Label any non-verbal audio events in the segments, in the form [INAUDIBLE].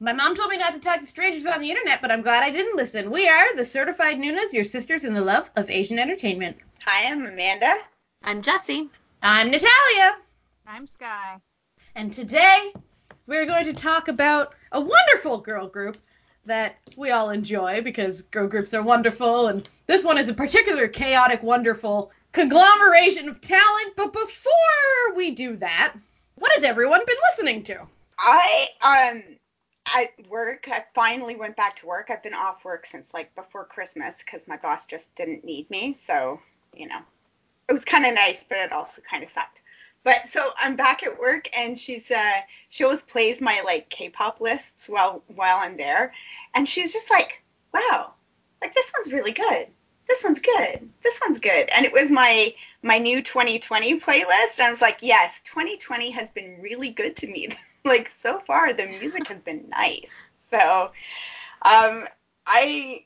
My mom told me not to talk to strangers on the internet, but I'm glad I didn't listen. We are the Certified Nunas, your sisters in the love of Asian entertainment. Hi, I'm Amanda. I'm Jessie. I'm Natalia. I'm Sky. And today we're going to talk about a wonderful girl group that we all enjoy because girl groups are wonderful, and this one is a particular chaotic, wonderful conglomeration of talent. But before we do that, what has everyone been listening to? I um at work, I finally went back to work. I've been off work since like before Christmas because my boss just didn't need me. So, you know, it was kind of nice, but it also kind of sucked. But so I'm back at work and she's uh she always plays my like K-pop lists while while I'm there, and she's just like, wow, like this one's really good. This one's good. This one's good. And it was my my new 2020 playlist. And I was like, yes, 2020 has been really good to me. [LAUGHS] like so far, the music has been nice. So, um, I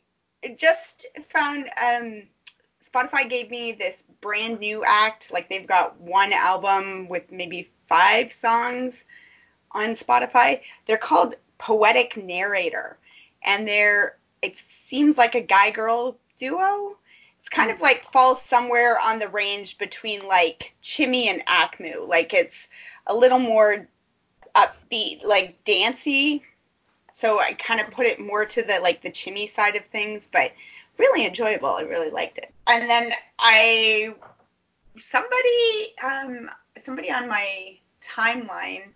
just found um Spotify gave me this brand new act. Like they've got one album with maybe five songs on Spotify. They're called Poetic Narrator, and they're it seems like a guy girl duo. It's kind of like falls somewhere on the range between like Chimmy and Akmu. Like it's a little more upbeat, like dancey. So I kind of put it more to the like the Chimmy side of things, but really enjoyable. I really liked it. And then I somebody um somebody on my timeline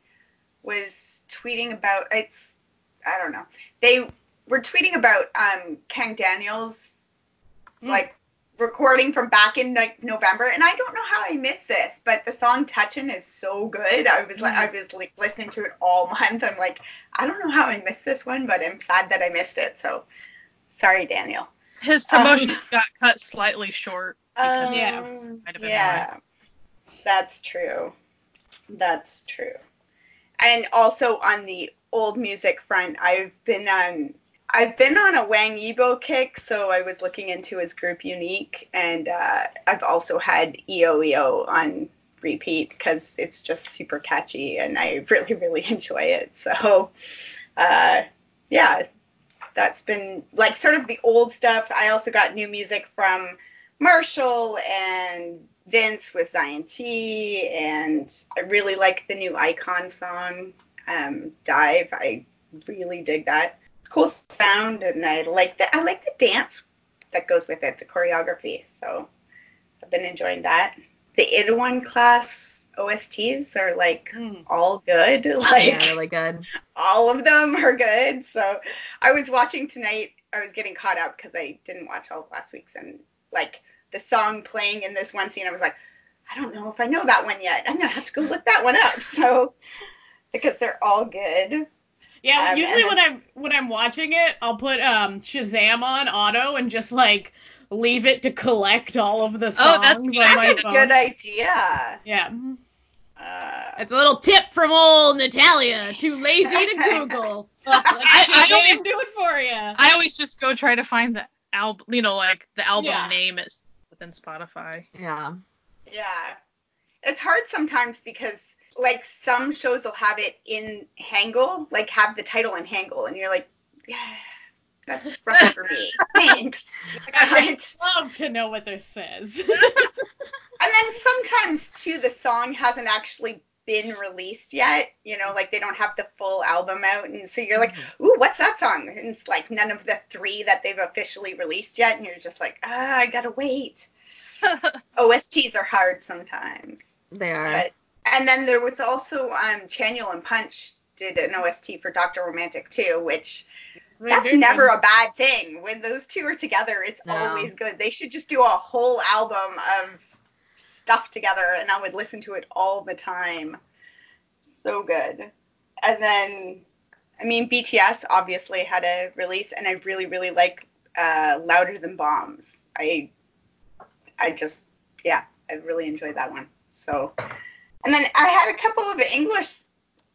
was tweeting about it's I don't know. They were tweeting about um Kang Daniels mm. like recording from back in like November and I don't know how I missed this, but the song Touchin' is so good. I was like. I was like listening to it all month. I'm like, I don't know how I missed this one, but I'm sad that I missed it. So sorry, Daniel. His promotions um, got cut slightly short. Because um, yeah, yeah, that's true. That's true. And also on the old music front, I've been on I've been on a Wang Yibo kick, so I was looking into his group UNIQ, and uh, I've also had EOEO on repeat because it's just super catchy and I [LAUGHS] really really enjoy it. So uh, yeah, that's been like sort of the old stuff. I also got new music from Marshall and Vince with Zion T, and I really like the new iKON song, um, Dive. I really dig that. Cool sound, and I like the I like the dance that goes with it, the choreography. So I've been enjoying that. The Itaewon class OSTs are like mm. all good. [LAUGHS] Like yeah, really good. All of them are good. So I was watching tonight. I was getting caught up because I didn't watch all of last week's and like the song playing in this one scene. I was like, I don't know if I know that one yet. I'm gonna have to go look that one up. [LAUGHS] So because they're all good. Yeah, um, usually when I'm when I'm watching it, I'll put um Shazam on auto and just like leave it to collect all of the songs. Oh, that's, that's a phone. good idea. Yeah. Uh, it's a little tip from old Natalia. Too lazy to [LAUGHS] Google. [LAUGHS] I, I, always do it for you. I always just go try to find the album, you know, like the album yeah. name is within Spotify. Yeah. Yeah. It's hard sometimes because like some shows will have it in Hangul, like have the title in Hangul, and you're like, yeah, that's [LAUGHS] rough for me. Thanks. I'd love to know what this says. [LAUGHS] and then sometimes too, the song hasn't actually been released yet. You know, like they don't have the full album out, and so you're like, mm-hmm. ooh, what's that song? And it's like none of the three that they've officially released yet, and you're just like, ah, I gotta wait. [LAUGHS] OSTs are hard sometimes. They are. But, and then there was also um and Punch did an OST for Doctor Romantic too, which that's never a bad thing. When those two are together, it's no. always good. They should just do a whole album of stuff together, and I would listen to it all the time. So good. And then, I mean, BTS obviously had a release, and I really, really like uh, Louder Than Bombs. I, I just, yeah, I really enjoyed that one. So, and then I had a couple of English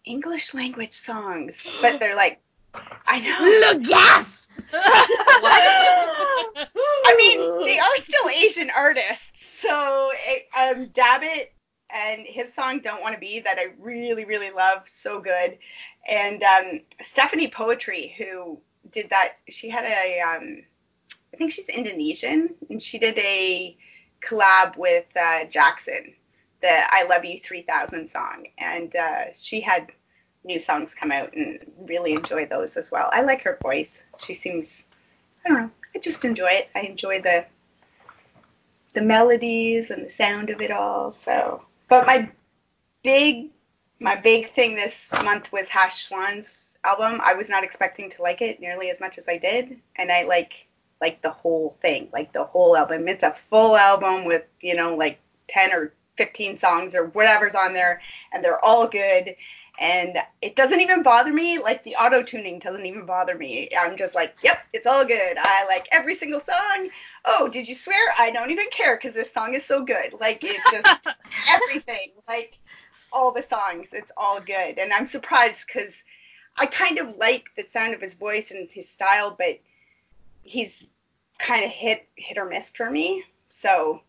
English language songs, but they're like I know. Look, gasp. [LAUGHS] I mean, they are still Asian artists, so it, um, Dabbit and his song "Don't Want to Be" that I really really love, so good. And um, Stephanie Poetri, who did that, she had a, um, I think she's Indonesian, and she did a collab with uh, Jackson, the "I Love You 3000" song, and uh, she had new songs come out and really enjoy those as well. I like her voice. She seems, I don't know, I just enjoy it. I enjoy the the melodies and the sound of it all. So, but my big my big thing this month was Hash Swan's album. I was not expecting to like it nearly as much as I did, and I like like the whole thing, like the whole album. It's a full album with you know like 10 or 15 songs or whatever's on there, and they're all good. And it doesn't even bother me like the auto tuning doesn't even bother me. I'm just like yep it's all good. I like every single song. Oh did you swear? I don't even care because this song is so good. Like it's just [LAUGHS] everything like all the songs it's all good. And i'm surprised because i kind of like the sound of his voice and his style but he's kind of hit hit or miss for me. So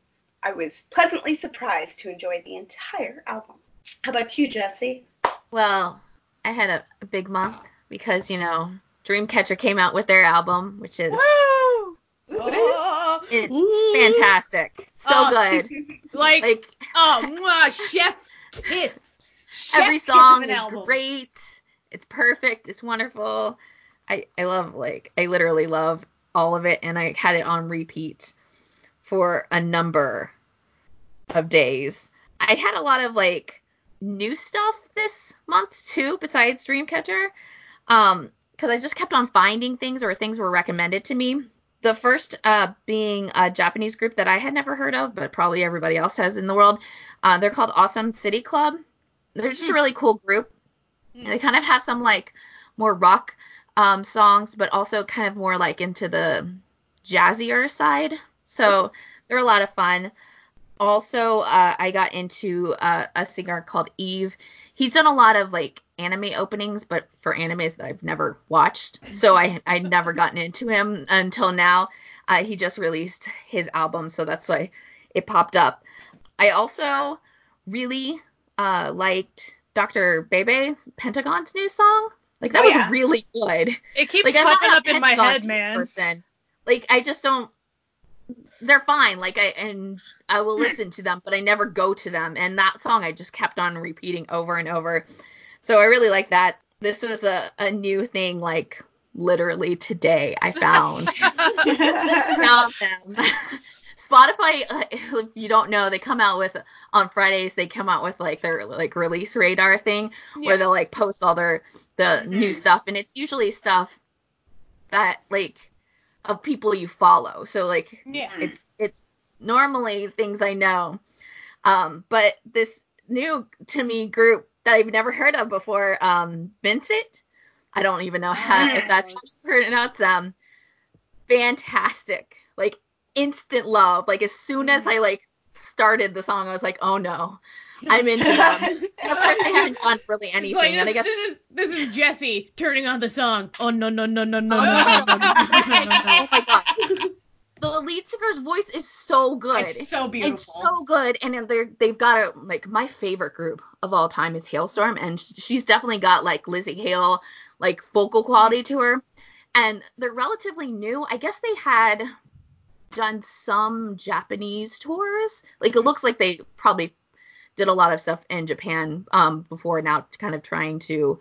i was pleasantly surprised to enjoy the entire album how about you jesse well, I had a, a big month because, you know, Dreamcatcher came out with their album, which is Woo! Oh, it's Ooh. fantastic. So Oh, good. [LAUGHS] Like, Like oh, [LAUGHS] mwah, chef kiss. Chef every song an is album. great. It's perfect. It's wonderful. I I love like I literally love all of it and I had it on repeat for a number of days. I had a lot of like new stuff this month too besides Dreamcatcher. Um cuz I just kept on finding things or things were recommended to me. The first uh, being a Japanese group that I had never heard of, but probably everybody else has in the world. Uh, they're called Awesome City Club. They're just a really cool group. Hmm. They kind of have some like more rock um, songs, but also kind of more like into the jazzier side. So they're a lot of fun. Also, uh, I got into uh, a singer called Eve. He's done a lot of like anime openings, but for animes that I've never watched. So I I'd never gotten into him until now. Uh, he just released his album, so that's why it popped up. I also really uh, liked Dr. Bebe Pentagon's new song. Like that Oh, was yeah. really good. It keeps Like popping up in my head, man. person. Like I just don't. They're fine. Like I and I will listen to them, but I never go to them. And that song I just kept on repeating over and over. So I really like that. This was a, a new thing. Like literally today I found [LAUGHS] [LAUGHS] found them. Spotify, uh, if you don't know, they come out with on Fridays. They come out with like their like release radar thing, where they'll like post all their the new Mhm. stuff, and it's usually stuff that like of people you follow. So like Yeah. it's it's normally things I know, um, but this new to me group that I've never heard of before, um, Vincent. I don't even know how if that's how you pronounce them. Fantastic, like instant love. Like as soon as I like started the song, I was like, oh no, I'm into them. And of course, they haven't done really anything, like, and I this, guess this is this is Jesse turning on the song. Oh no no no no no Oh, no no no no no no oh my god, the lead singer's voice is so good. It's so beautiful. It's so good, and they're they've got a like my favorite group of all time is Halestorm, and she's definitely got like Lzzy Hale like vocal quality to her, and they're relatively new. I guess they had done some Japanese tours. Like it looks like they probably did a lot of stuff in Japan um before now, kind of trying to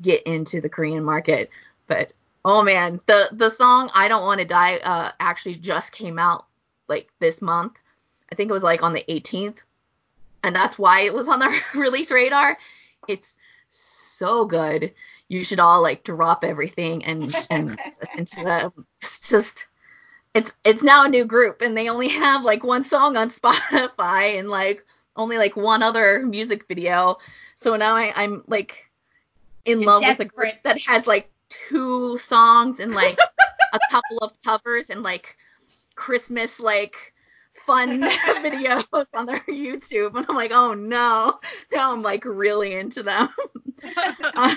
get into the Korean market, but. Oh man, the the song "I Don't Want to Die" uh, actually just came out like this month. I think it was like on the 18th, and that's why it was on the [LAUGHS] release radar. It's so good. You should all like drop everything and and listen to them. It's just it's it's now a new group, and they only have like one song on [LAUGHS] Spotify and like only like one other music video. So now I, I'm like in You're love with a group that has like two songs and like a [LAUGHS] couple of covers and like Christmas like fun [LAUGHS] videos on their YouTube and I'm like, oh no. Now I'm like really into them. [LAUGHS]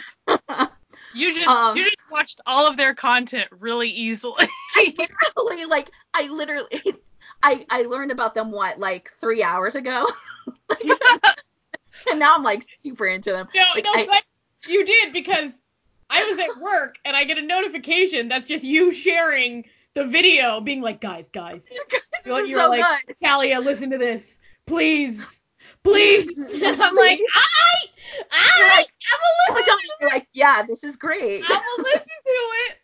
you just Um, you just watched all of their content really easily. I literally like I literally I I learned about them what like three hours ago. [LAUGHS] and now I'm like super into them. No, Like, no, I- but you did because I was at work and I get a notification that's just you sharing the video, being like, guys, guys, [LAUGHS] you're, you're so like, good. Talia, listen to this, please, please. [LAUGHS] And I'm like, I, I, Click a listen like, yeah, this is great. I'm a listen to it.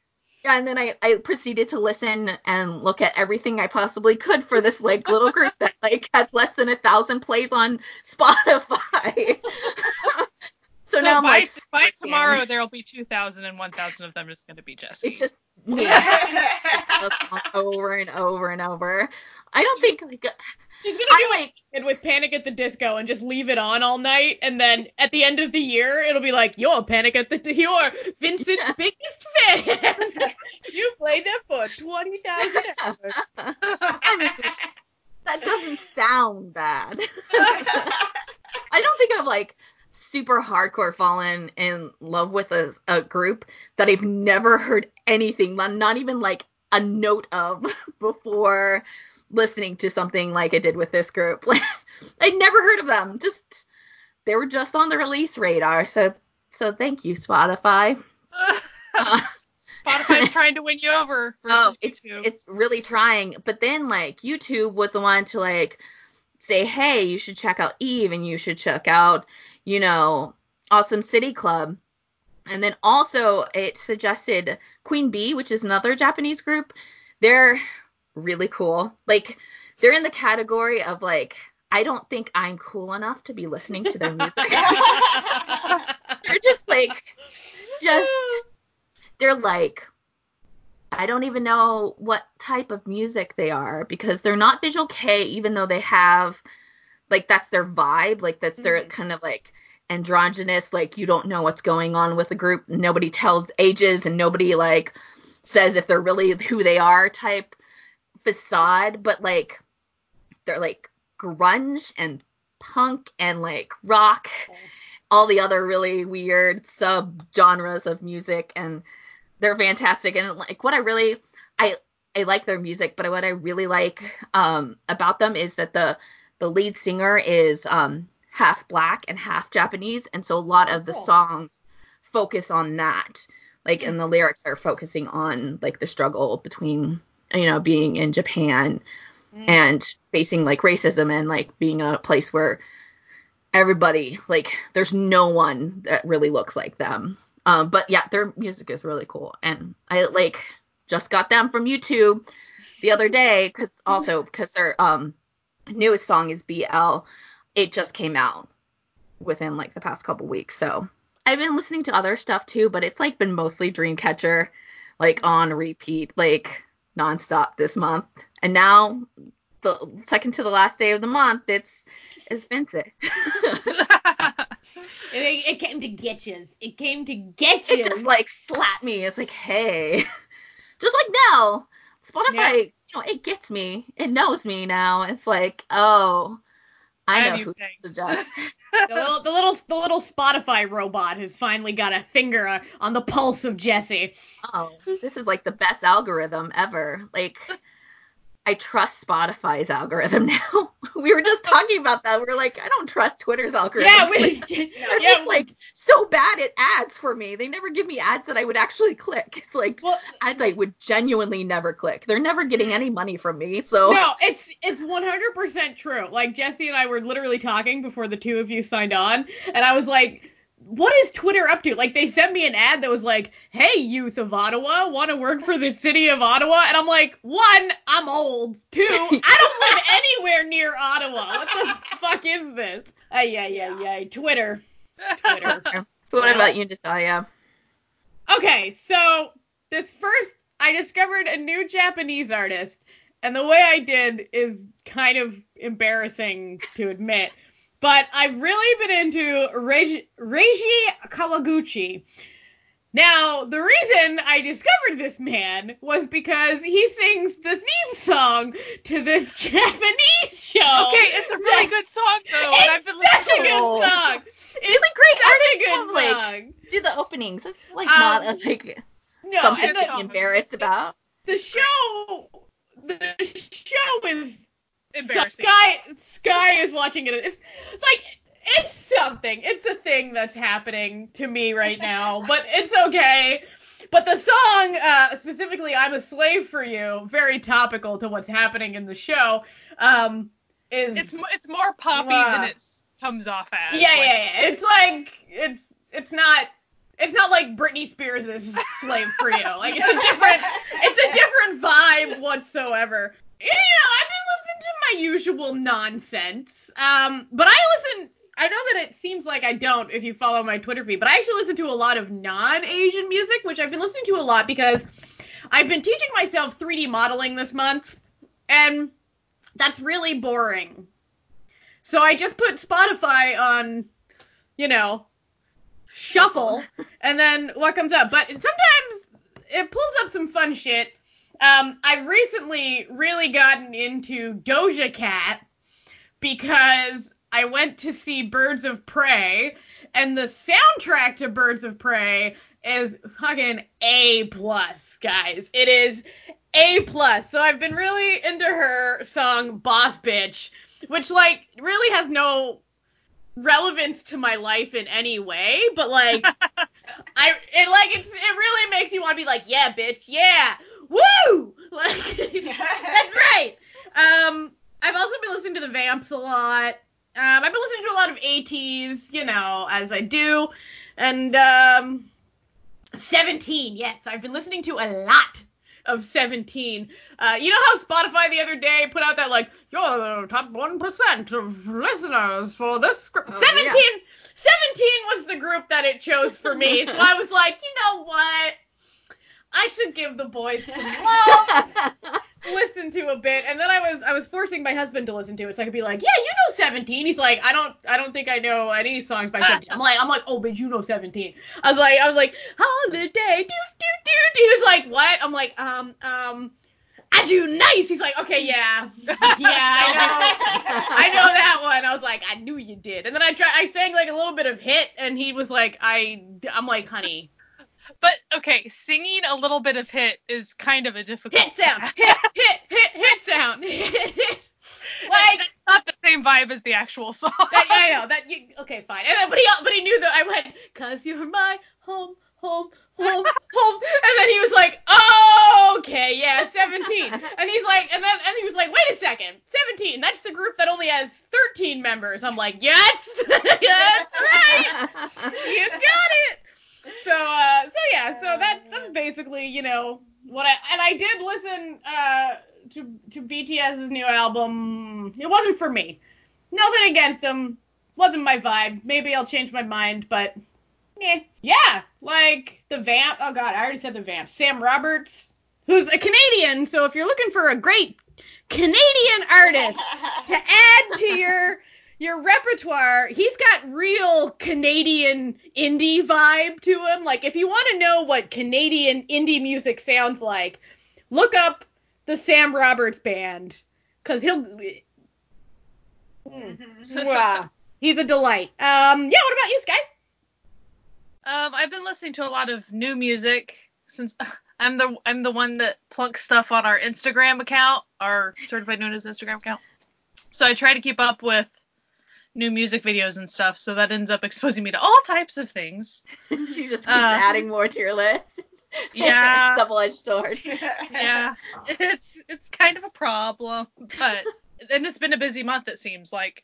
Yeah, and then I, I proceeded to listen and look at everything I possibly could for this like little group that like has less than a thousand plays on Spotify. [LAUGHS] so, now I'm by, like, by tomorrow there'll be 2,000 and 1,000 of them is going to be Jesse. it's just me the song over and over and over. I don't think like She's gonna do like it with Panic at the Disco and just leave it on all night, and then at the end of the year, it'll be like, "You're Panic at the, disco you're Vincent's Yeah. [LAUGHS] biggest fan. [LAUGHS] you played them for twenty thousand hours." That doesn't sound bad. [LAUGHS] I don't think I've like super hardcore fallen in love with a, a group that I've never heard anything, not even like a note of before listening to something like I did with this group. [LAUGHS] I'd never heard of them. Just they were just on the release radar. So so thank you Spotify. [LAUGHS] Uh, Spotify's [LAUGHS] trying to win you over. Oh, it's YouTube. it's really trying. But then like YouTube was the one to like say, hey, you should check out Eve and you should check out, you know, Awesome City Club. And then also it suggested Queen Bee, which is another Japanese group. They're really cool. Like they're in the category of like I don't think I'm cool enough to be listening to their music. [LAUGHS] they're just like just they're like I don't even know what type of music they are because they're not visual kei even though they have like that's their vibe like that's their Mhm. kind of like androgynous like you don't know what's going on with the group nobody tells ages and nobody like says if they're really who they are type facade but like they're like grunge and punk and like rock. All the other really weird sub genres of music and they're fantastic. And like what I really I I like their music but what I really like um about them is that the the lead singer is um half black and half Japanese and so a lot of the songs focus on that. Like and the lyrics are focusing on like the struggle between you know being in Japan Mm. and facing like racism and like being in a place where everybody like there's no one that really looks like them. Um but yeah their music is really cool. And i like just got them from youtube the other day cause [LAUGHS] also because their um newest song is bl it just came out within like the past couple weeks. So i've been listening to other stuff too but it's like been mostly dreamcatcher like on repeat like nonstop this month and now the second to the last day of the month it's it's Vincent. [LAUGHS] It, it came to get you. It came to get you. it just like slapped me. It's like, hey, [LAUGHS] just like now, Spotify, Yeah. you know, it gets me. It knows me now. It's like, oh, I know who to suggest. [LAUGHS] the little, the little, the little Spotify robot has finally got a finger on the pulse of Jesse. Oh, this is like the best algorithm ever. Like, I trust Spotify's algorithm [LAUGHS] now. we were just talking about that. We are like, I don't trust Twitter's algorithm. Yeah, we, Like, [LAUGHS] yeah, they're just we- like so bad at ads for me. They never give me ads that I would actually click. [LAUGHS] It's like well, ads I would genuinely never click. They're never getting any money from me. So no, it's it's 100% true. Like Jesse and I were literally talking before the two of you signed on, and I was like, "What is Twitter up to?" Like they sent me an ad that was like, "Hey, youth of Ottawa, want to work for the city of Ottawa?" And I'm like, one, I'm old. Two, I don't live [LAUGHS] anywhere near Ottawa. What the fuck is this? Ay yeah yeah yeah. Twitter. Twitter. [LAUGHS] So what about uh, you, Natalia? Okay, so this first, I discovered a new Japanese artist, and the way I did is kind of embarrassing to admit, but I've really been into Reiji, Reiji Kawaguchi. Now, the reason I discovered this man was because he sings the theme song to this [LAUGHS] Japanese show. okay, it's a really good song though, and I've been It's such a listening to good it. song. Really great Such a artists good have, like, song. do the openings. It's like Um, not a, like No, something to be embarrassed about. the show the show is embarrassing. Sky Sky is watching it. It's, it's like it's something. It's a thing that's happening to me right now, but it's okay. But the song, uh, specifically "I'm a Slave for You," very topical to what's happening in the show. Um, is It's it's more poppy Wow. than it comes off as. yeah, Like, yeah, yeah. It's like it's it's not it's not like Britney Spears' is "Slave for You." Like it's a different it's a different vibe whatsoever. You know, I've been listening to my usual nonsense. Um, but I listen. I know that it seems like I don't if you follow my Twitter feed, but I actually listen to a lot of non-Asian music, which I've been listening to a lot because I've been teaching myself 3D modeling this month, and that's really boring. So I just put Spotify on, you know, shuffle, and then what comes up. But sometimes it pulls up some fun shit. Um, I've recently really gotten into Doja Cat because I went to see Birds of Prey, and the soundtrack to Birds of Prey is fucking A plus, guys. It is A plus. So I've been really into her song Boss Bitch, which like really has no relevance to my life in any way, but like [LAUGHS] I it like it's it really makes you want to be like, yeah, bitch, yeah, woo, [LAUGHS] like that's right. Um, I've also been listening to the Vamps a lot. Um, I've been listening to a lot of ATEEZ, you know, as I do, and um, 17. Yes, I've been listening to a lot of 17. Uh, you know how Spotify the other day put out that like you're the top one percent of listeners for this group. Oh, 17. yeah. 17 was the group that it chose for me, [LAUGHS] so I was like, you know what? I should give the boys [LAUGHS] some love listen to a bit and then I was I was forcing my husband to listen to it so I could be like, Yeah, you know 17. He's like, I don't I don't think I know any songs by 17. I'm like I'm like, Oh, but you know 17. I was like I was like, Holiday, do do do do He was like, What? I'm like, um, um as you nice. He's like, okay, yeah, [LAUGHS] yeah, I know, I know that one. I was like, I knew you did. And then I tried, I sang like a little bit of hit, and he was like, I, I'm like, honey, But okay, singing a little bit of hit is kind of a difficult. hit sound, hit, hit, hit, hit sound. [LAUGHS] like not the same vibe as the actual song. that, I know that. You, okay, fine. And then, but he, but he knew that I went, cause you're my home, home, home, [LAUGHS] home. And then he was like, oh, okay, yeah, 17. And he's like, and then, and he was like, wait a second, 17. That's the group that only has 13 members. I'm like, yes, [LAUGHS] that's right. You got it. So, uh, so yeah, so that that's basically, you know, what I and I did listen uh to to BTS's new album. It wasn't for me. Nothing against them. Wasn't my vibe. Maybe I'll change my mind, but eh. yeah, like the vamp. Oh god, I already said the vamp. Sam Roberts, who's a Canadian. So if you're looking for a great Canadian artist [LAUGHS] to add to your your repertoire, he's got real Canadian indie vibe to him. Like if you want to know what Canadian indie music sounds like, look up the Sam Roberts band cuz he'll Mwah. [LAUGHS] he's a delight. Um yeah, what about you, Sky? Um, I've been listening to a lot of new music since [LAUGHS] I'm the I'm the one that plunks stuff on our Instagram account, our certified Nuna's Instagram account. So I try to keep up with new music videos and stuff, so that ends up exposing me to all types of things. [LAUGHS] she just keeps Uh, adding more to your list. Yeah. [LAUGHS] Double-edged sword. [LAUGHS] Yeah, it's it's kind of a problem, but and it's been a busy month. It seems like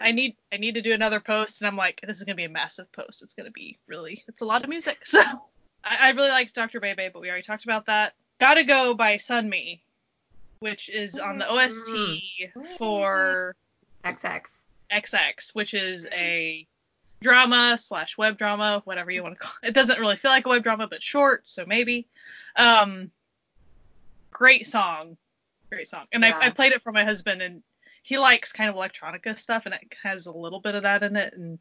I need I need to do another post, and I'm like, this is gonna be a massive post. It's gonna be really it's a lot of music. So I, I really liked Dr. Bebe, but we already talked about that. Gotta Go by Sunmi, which is on the OST for XX. XX, which is a drama slash web drama, whatever you want to call it. It doesn't really feel like a web drama, but short, so maybe. Um, great song, great song, and Yeah. I, I played it for my husband, and he likes kind of electronica stuff, and it has a little bit of that in it, and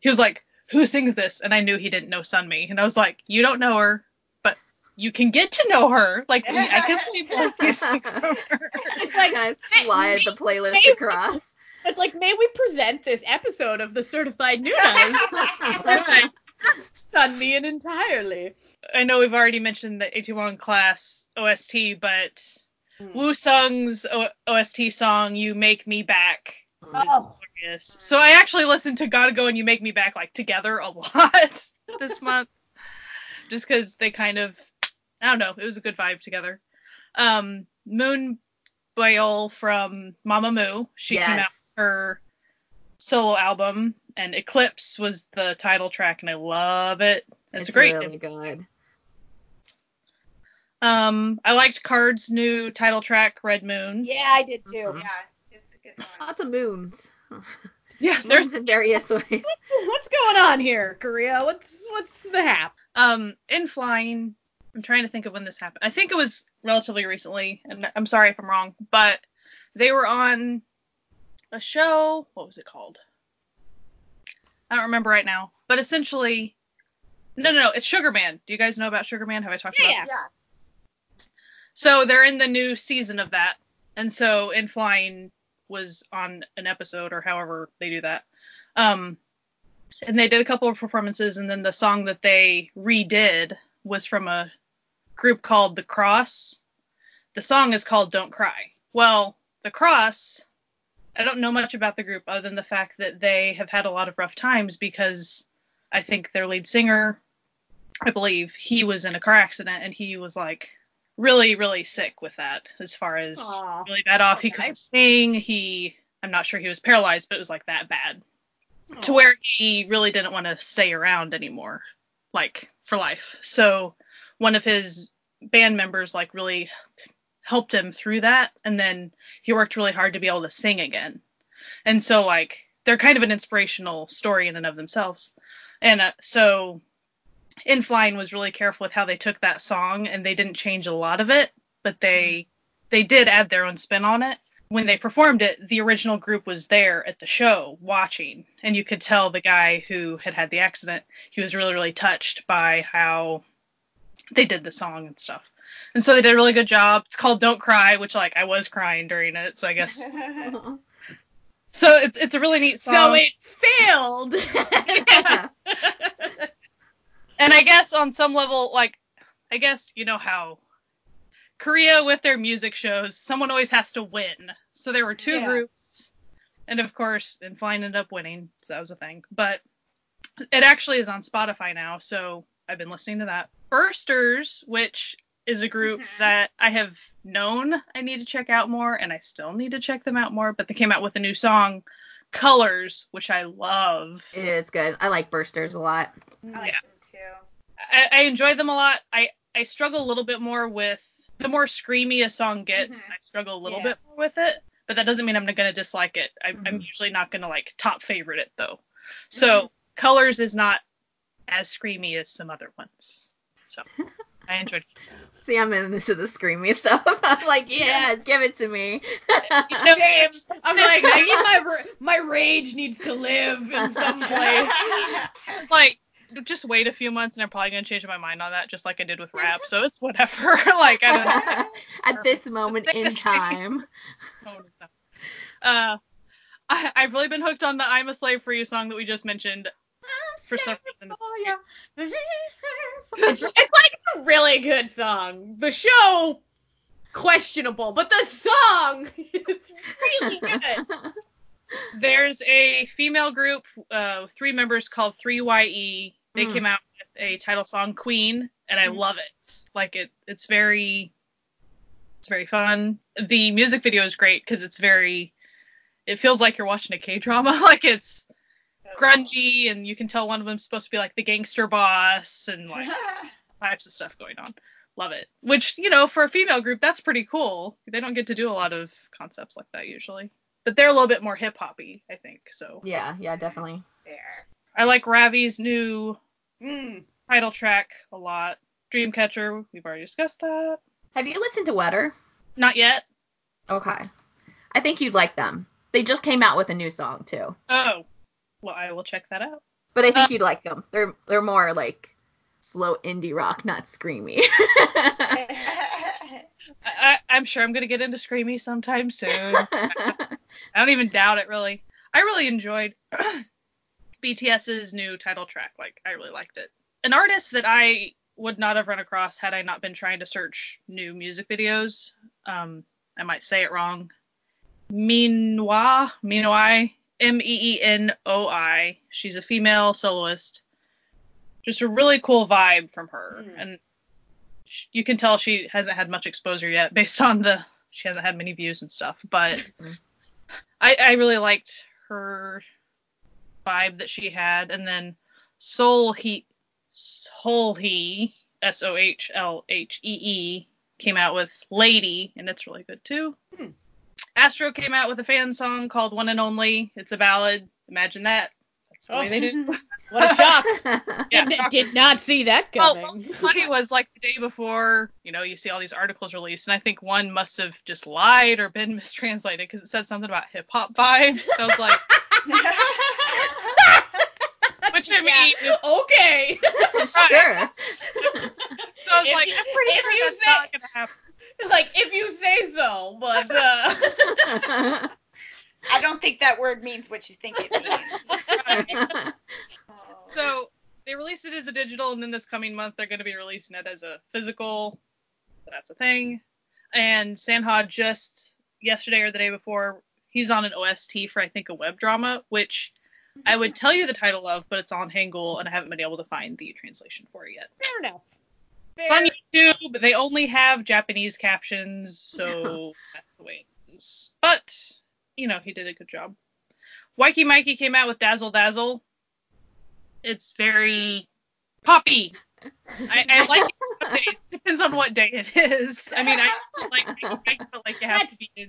he was like, "Who sings this?" And I knew he didn't know Sunmi, and I was like, "You don't know her." but You can get to know her. Like I can play more music her. like, I slide the playlist [LAUGHS] across? It's like, may we present this episode of the Certified Nunas? Right. Stun me in entirely. I know we've already mentioned the Itaewon class OST, but Mm. Woo Sung's o- OST song "You Make Me Back." Oh, Glorious. So I actually listened to "Gotta Go" and "You Make Me Back" like together a [LAUGHS] lot this month, just because they kind of, I don't know, it was a good vibe together. Um, Moon Boyle from Mamamoo, she came out Yes. with her solo album, and Eclipse was the title track, and I love it. It's, great. really good. Um, I liked KARD's new title track, Red Moon. yeah, I did too. Mhm. yeah, it's a good one. Lots of moons. [LAUGHS] Yeah, there's in various ways. [LAUGHS] What's going on here, Korea? What's what's the hap? um N.Flying. I'm trying to think of when this happened. I think it was relatively recently, and I'm sorry if I'm wrong, but they were on a show. What was it called? I don't remember right now. But essentially, no, no, no, it's Sugar Man. Do you guys know about Sugar Man? Have I talked Yeah, about? yeah. Yeah. So they're in the new season of that, and so N.Flying was on an episode or however they do that. Um, and they did a couple of performances, and then the song that they redid was from a group called The Cross. The song is called Don't Cry. Well, The Cross, I don't know much about the group other than the fact that they have had a lot of rough times because I think their lead singer, I believe, he was in a car accident and he was like really, really sick with that as far as Aw. really bad off. He Okay. couldn't sing. He, I'm not sure he was paralyzed, but it was like that bad to where he really didn't want to stay around anymore, like for life. So one of his band members like really helped him through that, and then he worked really hard to be able to sing again. And so like they're kind of an inspirational story in and of themselves. And uh, so N.Flying was really careful with how they took that song, and they didn't change a lot of it, but they they did add their own spin on it when they performed it, the original group was there at the show watching, and you could tell the guy who had had the accident, he was really, really touched by how they did the song and stuff. And so they did a really good job. It's called Don't Cry, which like I was crying during it, so I guess [LAUGHS] so it's it's a really neat song. So it failed. [LAUGHS] and I guess on some level, like, I guess you know how Korea with their music shows, someone always has to win. So there were two Yeah. groups, and of course, N.Flying ended up winning, so that was a thing. But it actually is on Spotify now, so I've been listening to that. Bursters, which is a group Mhm. that I have known I need to check out more, and I still need to check them out more. But they came out with a new song, Colors, which I love. It is good. I like Bursters a lot. I like Yeah. them too. I, I enjoy them a lot. I I struggle a little bit more with the more screamy a song gets. Mhm. I struggle a little Yeah. bit more with it, but that doesn't mean I'm not gonna dislike it. I, I'm Mhm. usually not gonna like top favorite it though. So Colors is not as screamy as some other ones. So [LAUGHS] I enjoyed. See, I'm into the screamy stuff. [LAUGHS] I'm like, yeah, give it to me. [LAUGHS] James, [LAUGHS] I'm like, I need my my rage needs to live in some place. Like just wait a few months and I'm probably gonna change my mind on that, just like I did with rap. So it's whatever. like I don't know. At this moment in time. Uh, I, I've really been hooked on the "I'm a Slave for You" song that we just mentioned for some [LAUGHS] reason. Oh yeah. It's, [LAUGHS] it's like a really good song. The show questionable, but the song [LAUGHS] is really good. There's a female group, uh, three members called 3YE. They Mm. came out with a title song, "Queen," and I Mm. love it. Like it, it's very, it's very fun. The music video is great because it's very, it feels like you're watching a K drama. like it's grungy, and you can tell one of them's supposed to be like the gangster boss, and like [LAUGHS] types of stuff going on. Love it. Which, you know, for a female group, that's pretty cool. They don't get to do a lot of concepts like that usually. But they're a little bit more hip hoppy, I think. So yeah, yeah, definitely. there. I like Ravi's new Mm. title track a lot. Dreamcatcher, we've already discussed that. Have you listened to Wetter? Not yet. Okay. I think you'd like them. They just came out with a new song too. Oh, well, I will check that out. But I think Uh, you'd like them. They're they're more like slow indie rock, not screamy. [LAUGHS] I, I, I'm sure I'm gonna get into Screamy sometime soon. [LAUGHS] I don't even doubt it, really. I really enjoyed [CLEARS THROAT] BTS's new title track. Like, I really liked it. An artist that I would not have run across had I not been trying to search new music videos Um, I might say it wrong. Meenoi, Meenoi, M E E N O I. She's a female soloist. Just a really cool vibe from her, Mm. and sh- you can tell she hasn't had much exposure yet, [LAUGHS] based on the she hasn't had many views and stuff. But Mhm. I, I really liked her vibe that she had, and then Sohlhee, Soul He, S O H L H E E, came out with Lady, and it's really good too. Hmm. Astro came out with a fan song called One and Only. It's a ballad. Imagine that. That's the way they do. [LAUGHS] What a shock. [LAUGHS] Yeah, did, did not see that coming. Well, coming. what's funny was like the day before, you know, you see all these articles released, and I think one must have just lied or been [LAUGHS] mistranslated because it said something about hip hop vibes. So I was like, which I mean, Yeah. okay. sure. so I was If like, you- I'm pretty if sure that's say- not gonna happen. Like if you say so, but uh [LAUGHS] I don't think that word means what you think it means. [LAUGHS] So they released it as a digital, and then this coming month they're going to be releasing it as a physical. That's a thing. And Sanha just yesterday or the day before, he's on an OST for I think a web drama, which I would tell you the title of, but it's on Hangul, and I haven't been able to find the translation for it yet. fair enough. It's on YouTube, they only have Japanese captions, so that's the way it is. But you know, he did a good job. Weki Meki came out with Dazzle Dazzle. It's very poppy. I, I like it [LAUGHS] some days. Depends on what day it is. I mean, I like Mikey, but like you have to be in,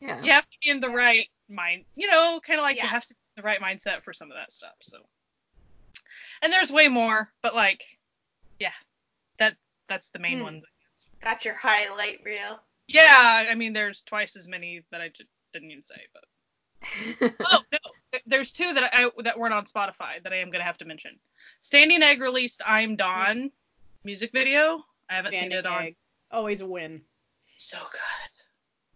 yeah. you have to be in the right mind. You know, kind of like you have to be in the right mindset for some of that stuff. So, and there's way more, but like, yeah, that that's the main Hmm. one. That's your highlight reel. Yeah, I mean, there's twice as many that I just didn't even say, but [LAUGHS] oh no, there's two that I that weren't on Spotify that I am gonna have to mention. Standing Egg released "I'm Dawn" music video. I haven't standing seen it on. egg. Always a win. So good,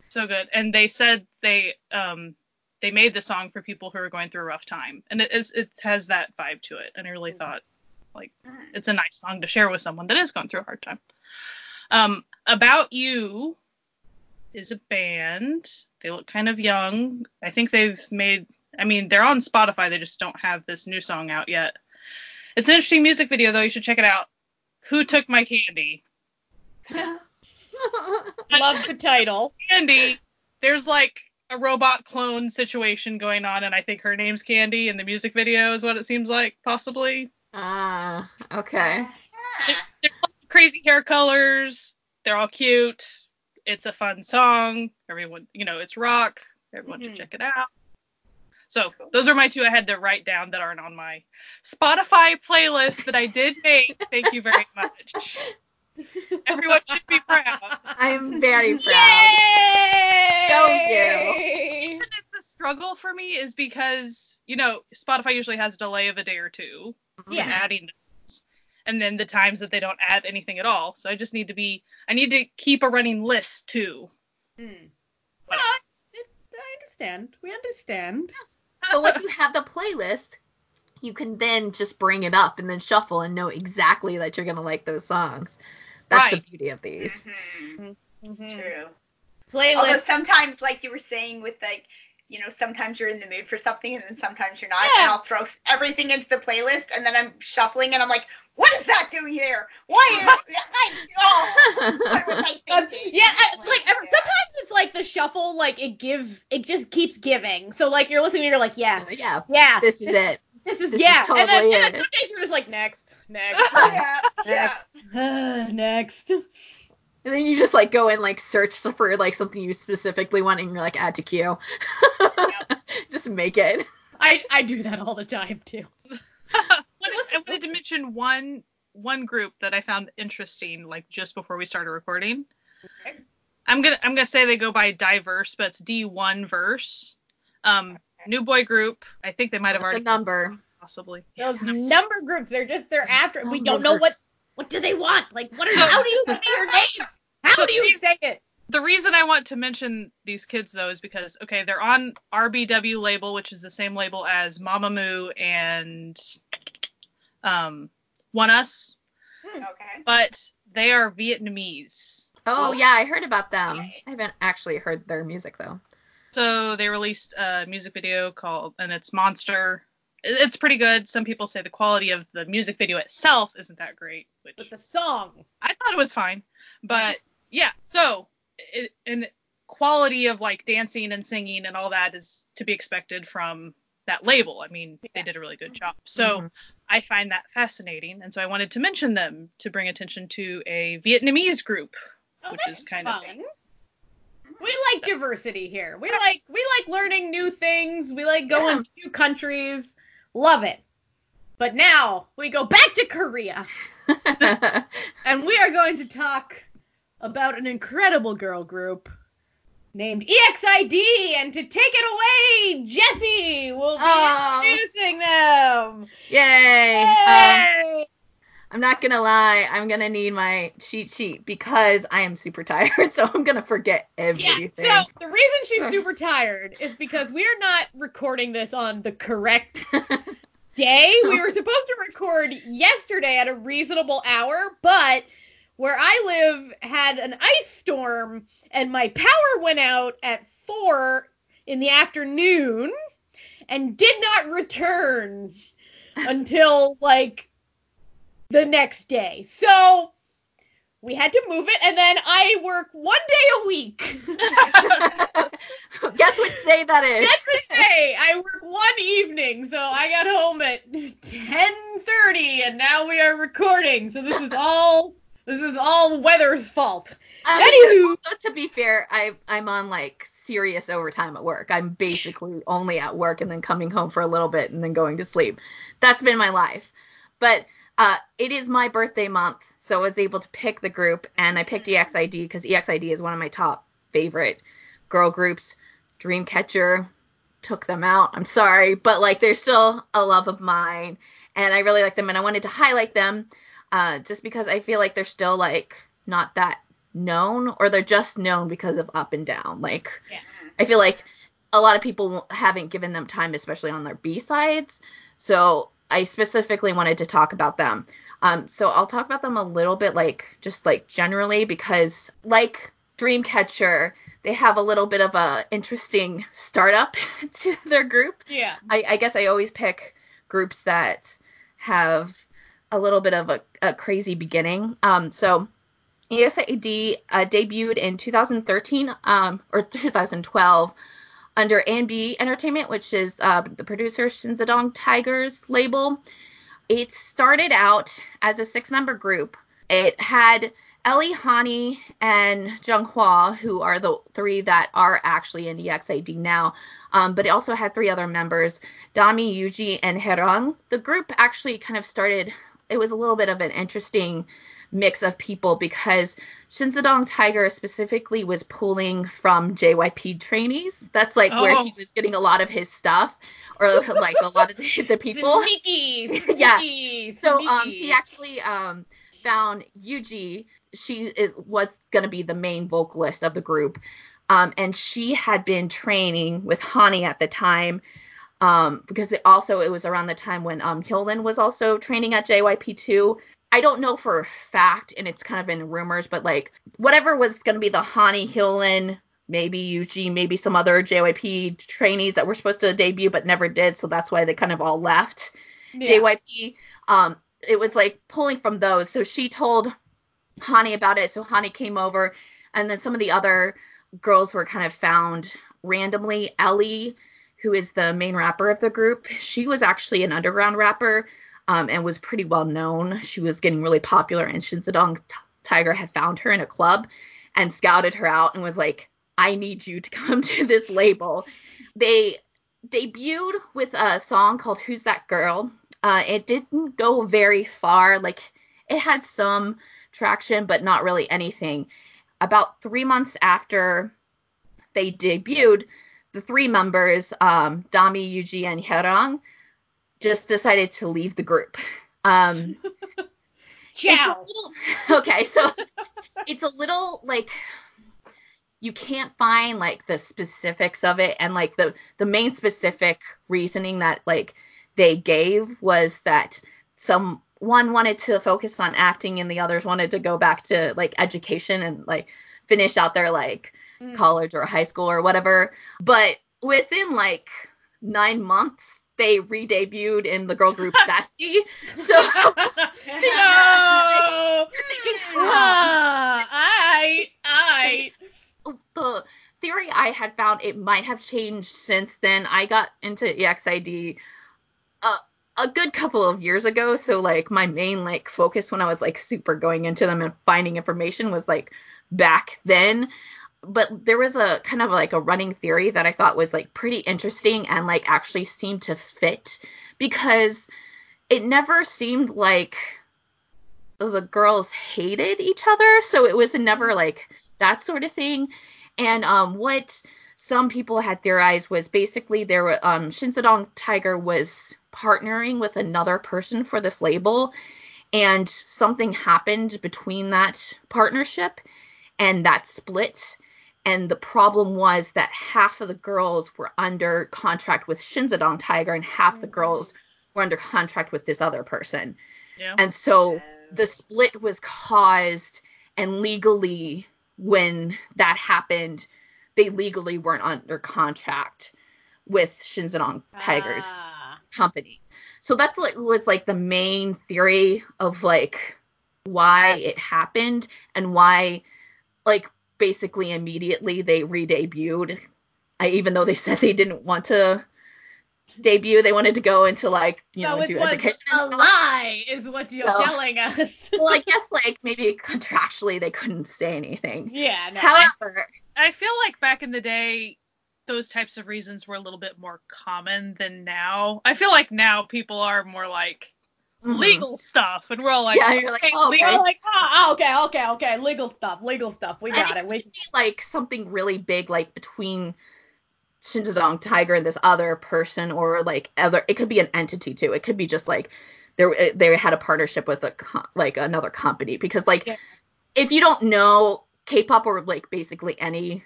so good. And they said they um they made the song for people who are going through a rough time, and it is it has that vibe to it. And I really thought like it's a nice song to share with someone that is going through a hard time. Um, About You is a band. They look kind of young. I think they've made. I mean, they're on Spotify. They just don't have this new song out yet. It's an interesting music video though. You should check it out. Who took my candy? [LAUGHS] Love the title. Candy. There's like a robot clone situation going on, and I think her name's Candy, and the music video is what it seems like, possibly. Ah, okay. They're crazy hair colors. They're all cute. It's a fun song. Everyone, you know, it's rock. Everyone Mhm. should check it out. So those are my two I had to write down that aren't on my Spotify playlist that I did make. Thank you very much. Everyone should be proud. [LAUGHS] I'm very proud. Yay! Go a struggle for me is because you know Spotify usually has a delay of a day or two Yeah. in adding those, and then the times that they don't add anything at all. So I just need to be I need to keep a running list too. Hmm. No, it, I understand. We understand. But once you have the playlist, you can then just bring it up and then shuffle and know exactly that you're gonna like those songs. That's Right. the beauty of these. Mhm. It's Mhm. true. Although sometimes, like you were saying, with like, you know, sometimes you're in the mood for something and then sometimes you're not, Yeah. and I'll throw everything into the playlist and then I'm shuffling and I'm like, what is that doing here? Why? Is, I, oh, what was I [LAUGHS] Um, thinking? yeah, I- like every, Yeah. sometimes it's like the shuffle, like it gives, it just keeps giving. So like you're listening, and you're like, yeah, yeah, yeah, this is it. this is this is yeah, and then, totally and then some days you're just like next, next, [LAUGHS] yeah, yeah. next. [SIGHS] And then you just like go and like search for like something you specifically want and you're like add to queue. [LAUGHS] just make it. I I do that all the time too. [LAUGHS] I wanted- I wanted to mention one one group that I found interesting, like just before we started recording. Okay. I'm gonna I'm gonna say they go by diverse, but it's D1VERSE. Um, new boy group. I think they might have What's already the number. possibly. Those Yeah. number groups, they're just they're after. We don't know Numbers. what what do they want. Like what? Are, how do you say your name? How So do you say it? the reason I want to mention these kids though is because okay, they're on RBW label, which is the same label as Mamamoo and um ONEUS, Okay. but they are Vietnamese. Oh yeah, I heard about them. I haven't actually heard their music though. So they released a music video called, and it's Monster. It- It's pretty good. Some people say the quality of the music video itself isn't that great, which But the song. I thought it was fine. But yeah, so it, and quality of like dancing and singing and all that is to be expected from that label. I mean, they did a really good job. So Mhm. I find that fascinating, and so I wanted to mention them to bring attention to a Vietnamese group, Oh, which that's is kind of fun. We like diversity here. We like we like learning new things. We like going Yeah. to new countries. Love it. But now we go back to Korea, [LAUGHS] and we are going to talk about an incredible girl group named EXID. And to take it away, Jessie will be Oh. introducing them. Yay! Um, Yay! I'm not gonna lie, I'm gonna need my cheat sheet because I am super tired, [LAUGHS] so I'm gonna forget everything. Yeah, so the reason she's [LAUGHS] super tired is because we're not recording this on the correct [LAUGHS] day. We were supposed to record yesterday at a reasonable hour, but where I live had an ice storm and my power went out at 4 in the afternoon and did not return until like the next day. So we had to move it and then I work one day a week. [LAUGHS] Guess which day that is? Yesterday I work one evening, so I got home at 10:30, and now we are recording. So this is all this is all weather's fault. Um, Anywho, so to be fair, I I'm on like serious overtime at work. I'm basically only at work and then coming home for a little bit and then going to sleep. That's been my life. But uh, it is my birthday month, so I was able to pick the group, and I picked EXID because EXID is one of my top favorite girl groups. Dreamcatcher took them out. I'm sorry, but like they're still a love of mine, and I really like them, and I wanted to highlight them uh, just because I feel like they're still like not that known, or they're just known because of Up and Down. Like Yeah. I feel like a lot of people haven't given them time, especially on their B sides. So I specifically wanted to talk about them. Um, so I'll talk about them a little bit, like just like generally, because like Dreamcatcher, they have a little bit of a interesting startup [LAUGHS] to their group. yeah, I, I guess I always pick groups that have a little bit of a, a crazy beginning. Um, so EXID uh, debuted in 2013 um, or 2012 under A&B Entertainment, which is uh, the producer Shinsadong Tiger's label. It started out as a six-member group. It had Ellie, Hani, and Jung Hwa, who are the three that are actually in EXID now. Um, but it also had three other members, Dami, Yuji, and Herang. The group actually kind of started. It was a little bit of an interesting mix of people because Shinsadong Tiger specifically was pulling from JYP trainees. That's like where Oh. he was getting a lot of his stuff, or like a lot of the, the people. Sneaky, Yeah. sneaky, So um, he actually um found Yuji. She is, was gonna be the main vocalist of the group, um, and she had been training with Hani at the time. Um, because it also it was around the time when um Hyolyn was also training at JYP2. I don't know for a fact, and it's kind of in rumors, but like whatever was gonna be the Hani Hyolyn, maybe Yuji, maybe some other JYP trainees that were supposed to debut but never did, so that's why they kind of all left. Yeah. JYP, um, it was like pulling from those. So she told Hani about it. So Hani came over, and then some of the other girls were kind of found randomly. Ellie, who is the main rapper of the group, she was actually an underground rapper um, and was pretty well known. She was getting really popular, and Shinsadong T- Tiger had found her in a club and scouted her out and was like, I need you to [LAUGHS] come to this label. They debuted with a song called Who's That Girl? Uh, it didn't go very far. Like it had some traction, but not really anything. About three months after they debuted, the three members, um, Dami, Yuji, and Hyerang, just decided to leave the group. Um, [LAUGHS] Ciao. little- [LAUGHS] okay, so it's a little like you can't find like the specifics of it and like the the main specific reasoning that like they gave was that some one wanted to focus on acting and the others wanted to go back to like education and like finish out their like Mm. college or high school or whatever. But within like nine months, they re-debuted in the girl group [LAUGHS] BESTie. So [LAUGHS] [LAUGHS] no. I, I. the theory I had found it might have changed since then. I got into EXID a, uh, a good couple of years ago, so like my main like focus when I was like super going into them and finding information was like back then. But there was a kind of like a running theory that I thought was like pretty interesting and like actually seemed to fit because it never seemed like the girls hated each other, so it was never like that sort of thing. And um, what some people had theorized was basically there were um, Tiger was partnering with another person for this label, and something happened between that partnership, and that split. And the problem was that half of the girls were under contract with Shinsadong Tiger, and half the girls were under contract with this other person. Yeah. And so the split was caused and legally when that happened they legally weren't under contract with Shinsadong Tigers Ah. company. So that's like was like the main theory of like why it happened and why like basically immediately they re-debuted. I even though they said they didn't want to debut, they wanted to go into like you so know do was education. a lie, is what you're So- telling us. [LAUGHS] well, I guess like maybe contractually they couldn't say anything. yeah, no. However, I feel like back in the day, those types of reasons were a little bit more common than now. I feel like now people are more like mhm. legal stuff, and we're all like, Yeah, you're like, okay, oh, legal. okay. Oh, like, oh, okay, okay, okay. Legal stuff, legal stuff. We And got it. could We, be like something really big, like between Shinsadong Tiger and this other person, or like other. It could be an entity too. It could be just like there eh, they had a partnership with a like another company because like Yeah. if you don't know K-pop or like basically any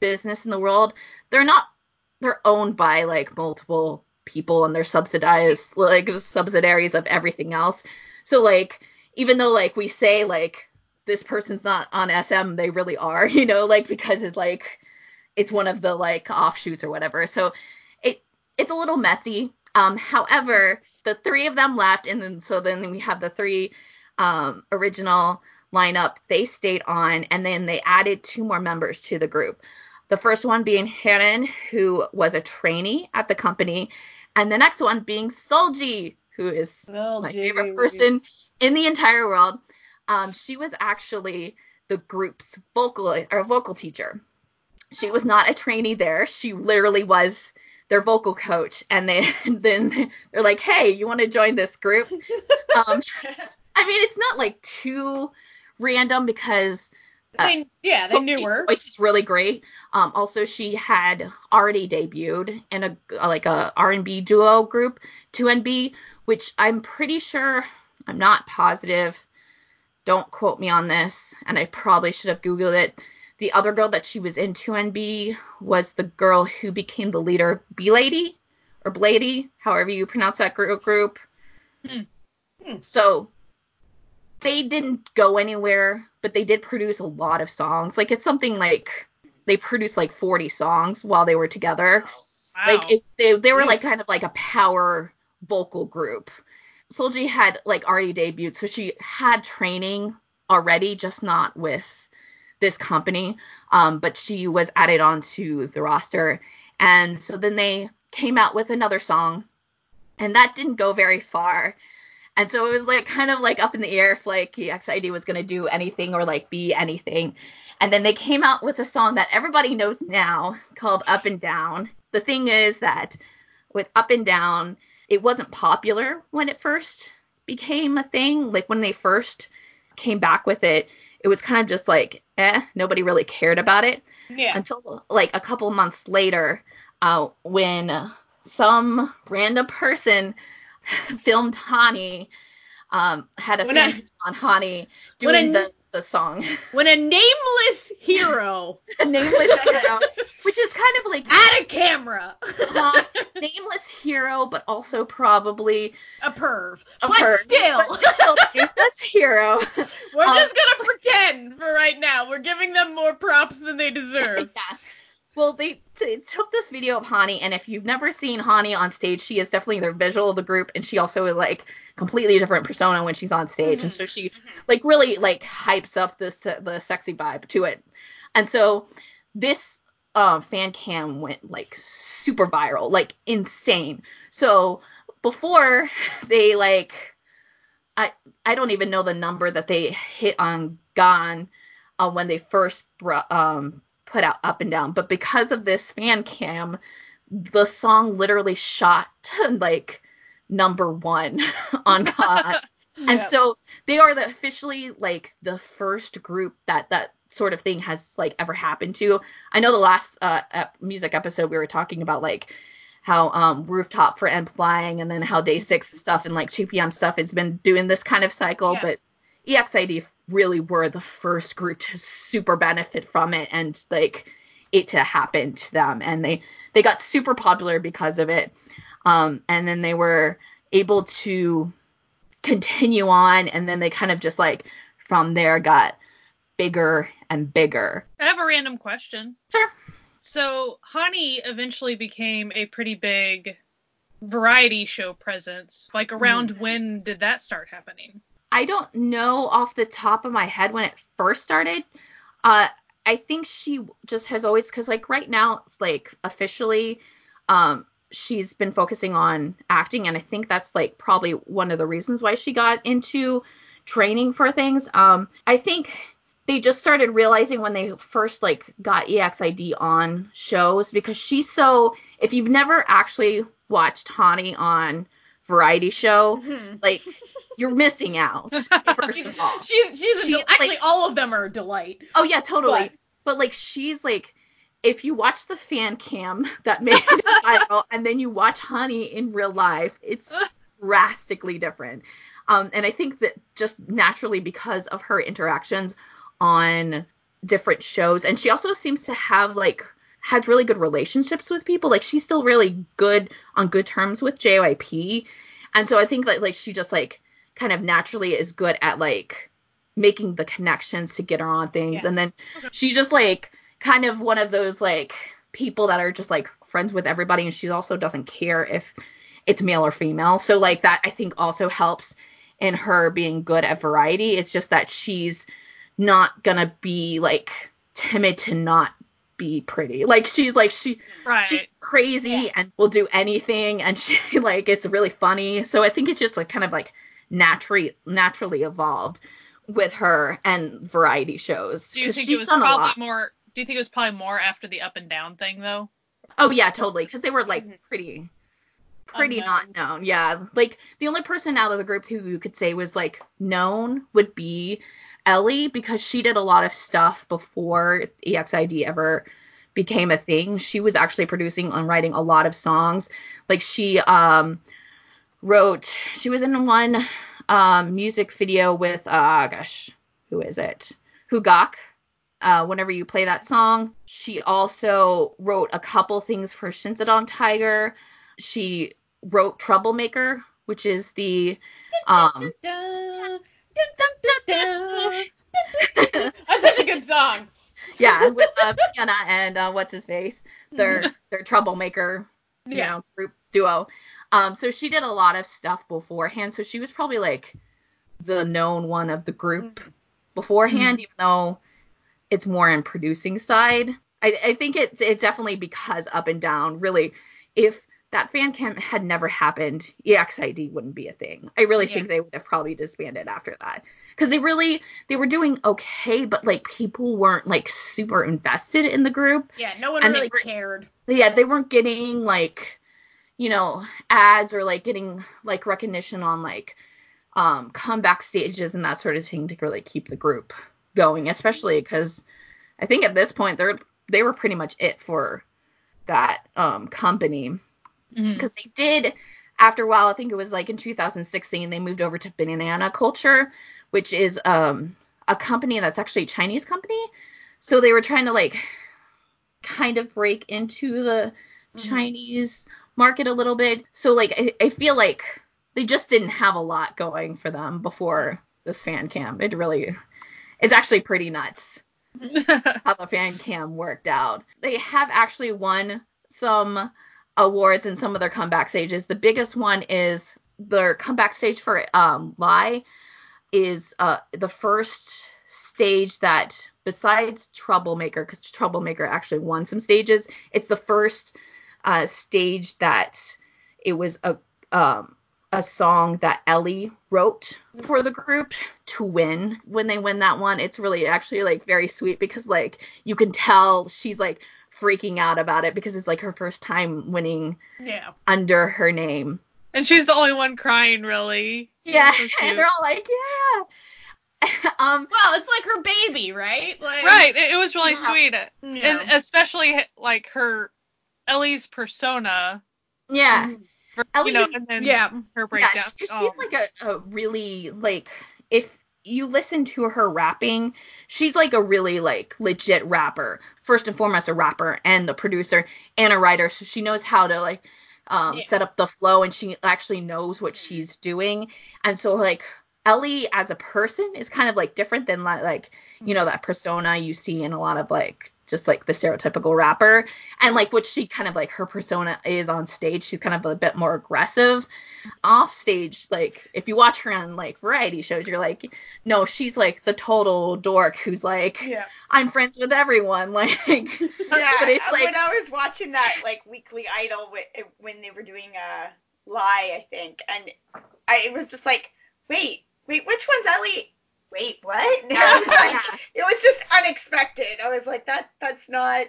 business in the world, they're not they're owned by like multiple people and they're subsidized like subsidiaries of everything else. So like even though like we say like this person's not on SM, they really are, [LAUGHS] you know, like because it's like it's one of the like offshoots or whatever. So it it's a little messy. Um, however, the three of them left, and then so then we have the three um, original lineup. They stayed on, and then they added two more members to the group. The first one being Hyerin, who was a trainee at the company, and the next one being Solji, who is oh, my gee. favorite person in the entire world. Um, she was actually the group's vocal or vocal teacher. She was not a trainee there. She literally was their vocal coach. And they [LAUGHS] then they're like, "Hey, you want to join this group?" [LAUGHS] Um, I mean, it's not like too random because They, yeah, they knew her. voice is really great. Um, also, she had already debuted in a like a R&B duo group, 2NB, which I'm pretty sure. I'm not positive. Don't quote me on this, and I probably should have googled it. The other girl that she was in 2NB was the girl who became the leader, B Lady or Blady, however you pronounce that group. group. Hmm. Hmm. So they didn't go anywhere, but they did produce a lot of songs. Like it's something like they produced like 40 songs while they were together. Wow. Like it, they they were Jeez. like kind of like a power vocal group. Solji had like already debuted, so she had training already, just not with this company. Um, but she was added onto the roster, and so then they came out with another song, and that didn't go very far. And so it was like kind of like up in the air if like EXID was gonna do anything or like be anything. And then they came out with a song that everybody knows now called Up and Down. The thing is that with Up and Down, it wasn't popular when it first became a thing. Like when they first came back with it, it was kind of just like, eh, nobody really cared about it Yeah. until like a couple months later, uh, when some random person [LAUGHS] filmed Hani, um, had a fan on Hani doing the the song. [LAUGHS] When a nameless hero [LAUGHS] a nameless hero, which is kind of like at a camera. uh, nameless hero, but also probably a perv. a but perv. still. But still nameless hero. We're Um, just gonna pretend for right now. We're giving them more props than they deserve. yeah. Well, they, they took this video of Hani, and if you've never seen Hani on stage, she is definitely the visual of the group, and she also is like completely a different persona when she's on stage, and so she like really like hypes up this the sexy vibe to it, and so this uh, fan cam went like super viral, like insane. So before [LAUGHS] they like, I I don't even know the number that they hit on Gaon uh, when they first brought, um put out up and down, but because of this fan cam, the song literally shot [LAUGHS] to like number one [LAUGHS] on Gaon. [LAUGHS] And Yep. so they are the officially like the first group that that sort of thing has like ever happened to. I know the last uh music episode we were talking about like how um rooftop for N.Flying and then how DAY6 stuff and like 2PM stuff has been doing this kind of cycle, Yeah. but EXID really were the first group to super benefit from it and like it to happen to them and they they got super popular because of it um and then they were able to continue on and then they kind of just like from there got bigger and bigger I have a random question. Sure. So Hani eventually became a pretty big variety show presence. Like around when did that start happening? I don't know off the top of my head when it first started. Uh, I think she just has always because like right now it's like officially, um, she's been focusing on acting, and I think that's like probably one of the reasons why she got into training for things. Um, I think they just started realizing when they first like got EXID on shows because she's so. If you've never actually watched Hani on variety show, Mhm. like you're missing out [LAUGHS] first of all. She's she's a She's, del- actually like- all of them are a delight. Oh yeah, totally. But- But, like she's like if you watch the fan cam that made it [LAUGHS] viral and then you watch Hani in real life, it's [LAUGHS] drastically different. Um, and I think that just naturally because of her interactions on different shows, and she also seems to have like has really good relationships with people. Like she's still really good on good terms with JYP, and so I think that like she just like kind of naturally is good at like making the connections to get her on things, Yeah. and then Okay. she's just like kind of one of those like people that are just like friends with everybody, and she also doesn't care if it's male or female. So like that I think also helps in her being good at variety. It's just that she's not gonna be like timid to not be pretty. Like she's like she Right. she's crazy Yeah. and will do anything and [LAUGHS] she like it's really funny. So I think it's just like kind of like naturally naturally evolved with her and variety shows. do you think she's it was done a probably lot. more do you think it was probably more after the up and down thing though? Oh yeah, totally. Because they were like Mhm. pretty, pretty Unknown. not known. Yeah, like the only person out of the group who you could say was like known would be Ellie because she did a lot of stuff before EXID ever became a thing. She was actually producing and writing a lot of songs. Like she um wrote. She was in one um music video with uh gosh who is it? Hugak uh, whenever you play that song. She also wrote a couple things for Shinsadong Tiger. She wrote Troublemaker, which is the um. [LAUGHS] That's such a good song. yeah with uh, Piana and uh, what's his face their [LAUGHS] their Troublemaker you Yeah. know group duo. Um, so she did a lot of stuff beforehand. So she was probably like the known one of the group beforehand, even though it's more in producing side. I, I think it's it's definitely because up and down. Really, if that fan cam had never happened, EXID wouldn't be a thing. I really Yeah. think they would have probably disbanded after that because they really they were doing okay, but like people weren't like super invested in the group. Yeah, no one really cared. Yeah, they weren't getting like you know ads or like getting like recognition on like um comeback stages and that sort of thing to really keep the group going, especially because I think at this point they're they were pretty much it for that um company Mhm. because they did after a while i think it was like in 2016 they moved over to banana culture which is um a company that's actually a Chinese company. So they were trying to like kind of break into the Mhm. Chinese market a little bit. So like I, I feel like they just didn't have a lot going for them before this fan cam. It really it's actually pretty nuts [LAUGHS] how the fan cam worked out. They have actually won some awards and some of their comeback stages. The biggest one is their comeback stage for um Lie is uh the first stage that besides Troublemaker because Troublemaker actually won some stages. It's the first uh stage that it was a um a song that Ellie wrote for the group to win when they win that one. It's really actually like very sweet because like you can tell she's like freaking out about it because it's like her first time winning Yeah. under her name. and she's the only one crying, really. Yeah, So [LAUGHS] and they're all like, yeah. [LAUGHS] um, Well, it's like her baby, right? Like, Right. It, it was really Yeah. sweet, Yeah. and especially like her Ellie's persona. yeah, For, Ellie you know, is- and then yeah. her yeah. breakdown. She, she's Oh. like a, a really like if you listen to her rapping, she's like a really like legit rapper. First and foremost, a rapper and a producer and a writer, so she knows how to like um, Yeah. set up the flow and she actually knows what she's doing. And so like Ellie as a person is kind of like different than like, you know that persona you see in a lot of like just like the stereotypical rapper and like what she kind of like her persona is on stage she's kind of a bit more aggressive off stage like if you watch her on like variety shows you're like no she's like the total dork who's like Yeah. i'm friends with everyone [LAUGHS] like Yeah, but it's uh, like when I was watching that like Weekly Idol when they were doing a lie, I think, and I it was just like, wait, wait, which one's Ellie? Wait, what? [LAUGHS] And I was like, Yeah. it was just unexpected. I was like, that that's not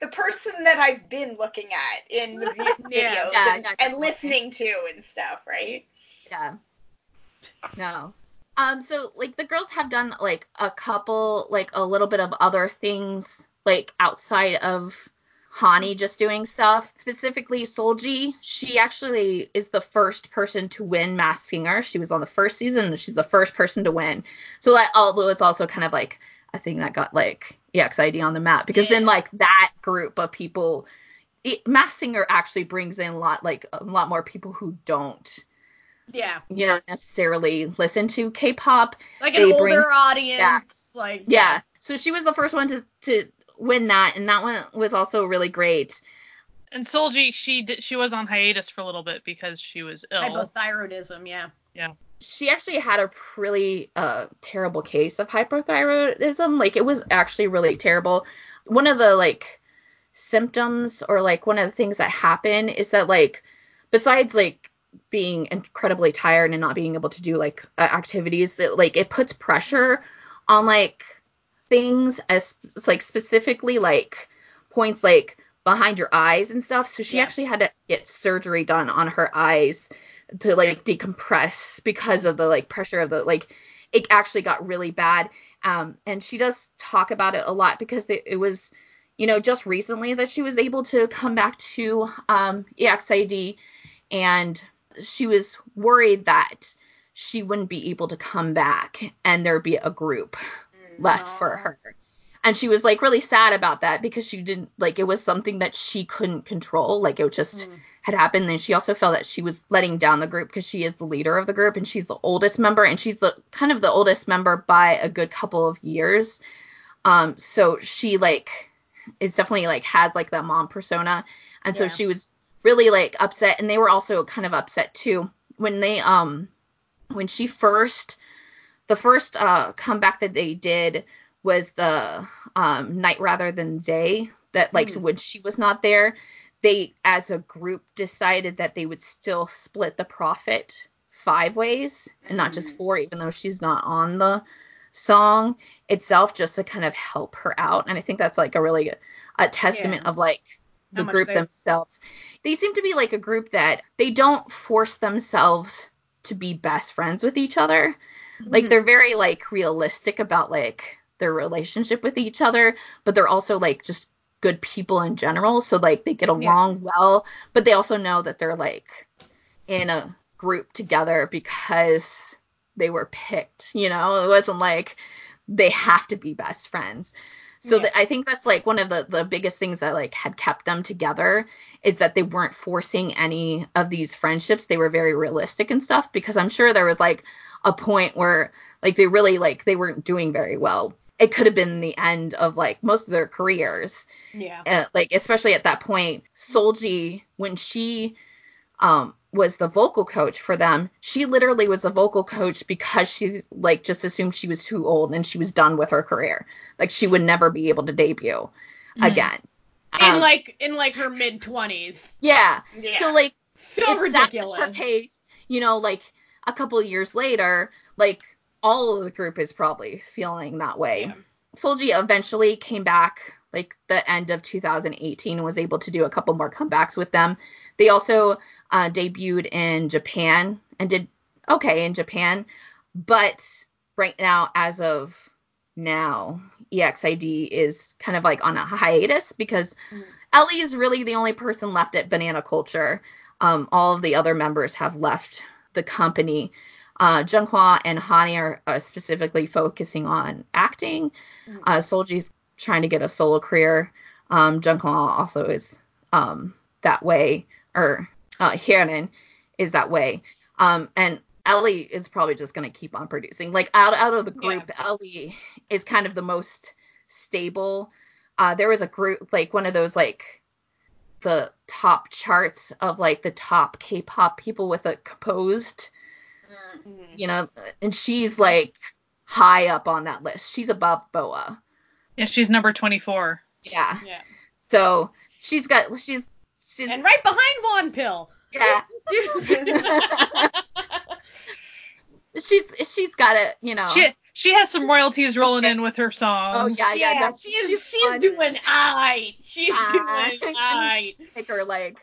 the person that I've been looking at in the vi- [LAUGHS] videos Yeah. Yeah, and, yeah, and listening to and stuff, right? Yeah. No. Um, so like the girls have done like a couple, like a little bit of other things, like outside of Hani just doing stuff. Specifically, Solji, she actually is the first person to win Masked Singer. She was on the first season, and she's the first person to win. So that although it's also kind of like a thing that got like EXID on the map because then like that group of people, it, Singer actually brings in a lot like a lot more people who don't Yeah. you know necessarily listen to K-pop. Like an They older audience. Like Yeah. So she was the first one to to win that and that one was also really great. And Solji, she did, she was on hiatus for a little bit because she was ill. Hypothyroidism. Yeah. Yeah. She actually had a really uh terrible case of hypothyroidism. Like it was actually really terrible. One of the like symptoms or like one of the things that happen is that like besides like being incredibly tired and not being able to do like uh, activities that like it puts pressure on like things as like specifically like points like behind your eyes and stuff. So she Yeah. actually had to get surgery done on her eyes to like decompress because of the like pressure of the like it actually got really bad. Um and she does talk about it a lot because it, was you know just recently that she was able to come back to um EXID and she was worried that she wouldn't be able to come back and there'd be a group left for her. And she was like really sad about that because she didn't like it was something that she couldn't control. Like it just Mm. had happened. And she also felt that she was letting down the group because she is the leader of the group and she's the oldest member and she's the kind of the oldest member by a good couple of years. Um, so she like is definitely like has like that mom persona. And so she was really like upset and they were also kind of upset too when they um when she first the first uh comeback that they did was the um night rather than day that like Hmm. when she was not there they as a group decided that they would still split the profit five ways and not just Mhm. four even though she's not on the song itself just to kind of help her out and i think that's like a really a testament Yeah. of like the group they- themselves they seem to be like a group that they don't force themselves to be best friends with each other like Mhm. they're very like realistic about like their relationship with each other but they're also like just good people in general so like they get along well but they also know that they're like in a group together because they were picked you know it wasn't like they have to be best friends. So Yeah. I think that's like one of the the biggest things that like had kept them together is that they weren't forcing any of these friendships. They were very realistic and stuff because I'm sure there was like a point where like they really like they weren't doing very well. It could have been the end of like most of their careers Yeah. uh, like especially at that point Solji when she um was the vocal coach for them she literally was the vocal coach because she like just assumed she was too old and she was done with her career like she would never be able to debut Mhm. again In Um, like in like her mid twenties. yeah Yeah. so like So if that was ridiculous. her case you know like a couple of years later like all of the group is probably feeling that way Yeah. Solji eventually came back like the end of 2018 and was able to do a couple more comebacks with them. They also uh, debuted in Japan and did okay in Japan, but right now, as of now, EXID is kind of like on a hiatus because Mhm. Ellie is really the only person left at Banana Culture. Um, all of the other members have left the company. Uh, Junghwa and Hani are uh, specifically focusing on acting. Mhm. Uh, Solji's trying to get a solo career. Um, Junghwa also is um, that way, or uh, Hyerin is that way. Um, and Ellie is probably just gonna keep on producing. Like out out of the group, Ellie is kind of the most stable. Uh, there was a group like one of those like the top charts of like the top K-pop people with a composed Mhm. you know, and she's like high up on that list. She's above Boa. Yeah, she's number 24. Yeah. Yeah. So she's got she's she's And right behind Wonpil. yeah. [LAUGHS] she's she's got it, you know. She she has some royalties rolling in with her song. Oh yeah, yeah. yeah, that's- she's she's, doing alright. She's Ah. doing [LAUGHS] alright. like her like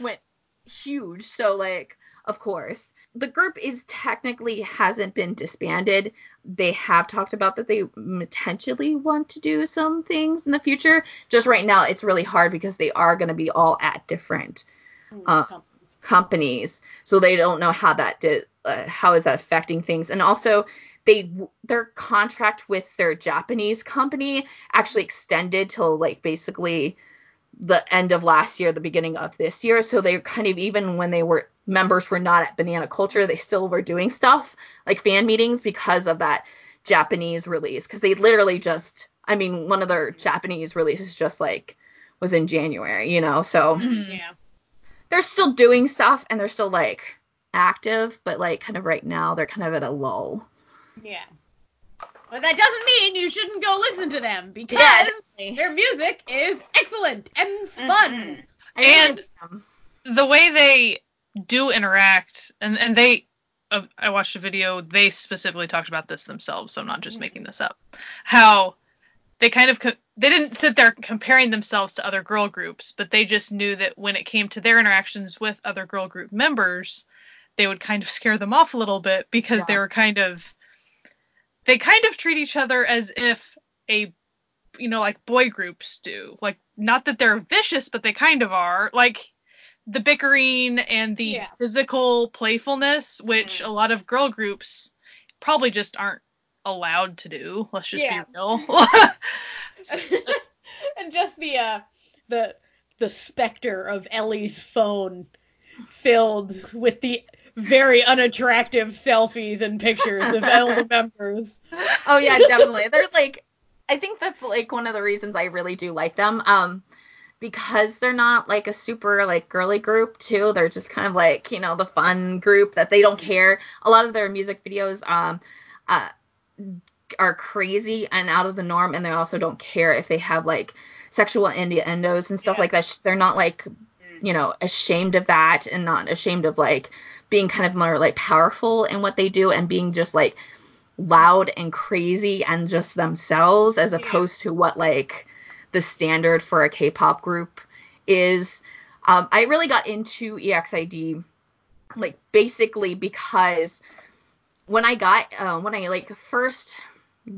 went huge. So like of course. The group is technically hasn't been disbanded. They have talked about that they potentially want to do some things in the future. Just right now it's really hard because they are going to be all at different Uh, companies so they don't know how that uh, how is that affecting things and also they their contract with their japanese company actually extended till like basically the end of last year the beginning of this year so they kind of even when they were members were not at banana culture they still were doing stuff like fan meetings because of that japanese release because they literally just i mean one of their japanese releases just like was in january you know so Mhm. Yeah. they're still doing stuff and they're still like active, but like kind of right now they're kind of at a lull. Yeah. But that doesn't mean you shouldn't go listen to them because definitely. Their music is excellent and fun. Mhm. And- the way they do interact and and they uh, I watched a video they specifically talked about this themselves so I'm not just making this up. How they kind of co- they didn't sit there comparing themselves to other girl groups but they just knew that when it came to their interactions with other girl group members they would kind of scare them off a little bit because they were kind of they kind of treat each other as if a you know like boy groups do like not that they're vicious but they kind of are like the bickering and the Yeah. physical playfulness which Mm. a lot of girl groups probably just aren't allowed to do let's just Yeah. be real [LAUGHS] [LAUGHS] and just the uh the the specter of Ellie's phone filled with the very unattractive selfies and pictures of [LAUGHS] all the members. Oh yeah, definitely. They're like I think that's like one of the reasons I really do like them. Um because they're not like a super like girly group too. They're just kind of like, you know, the fun group that they don't care. A lot of their music videos um uh are crazy and out of the norm and they also don't care if they have like sexual innuendos and stuff Yeah. like that. They're not like you know ashamed of that and not ashamed of like being kind of more like powerful in what they do and being just like loud and crazy and just themselves as opposed to what like the standard for a K-pop group is. Um, I really got into EXID like basically because when I got uh, when I like first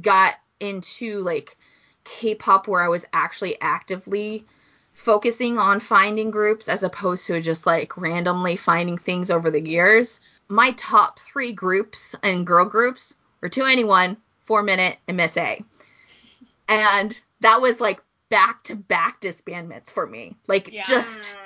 got into like K-pop where I was actually actively focusing on finding groups as opposed to just like randomly finding things over the years. My top three groups and girl groups were 2NE1, Four Minute, Miss A. And that was like back to back disbandments for me. Like Yeah. just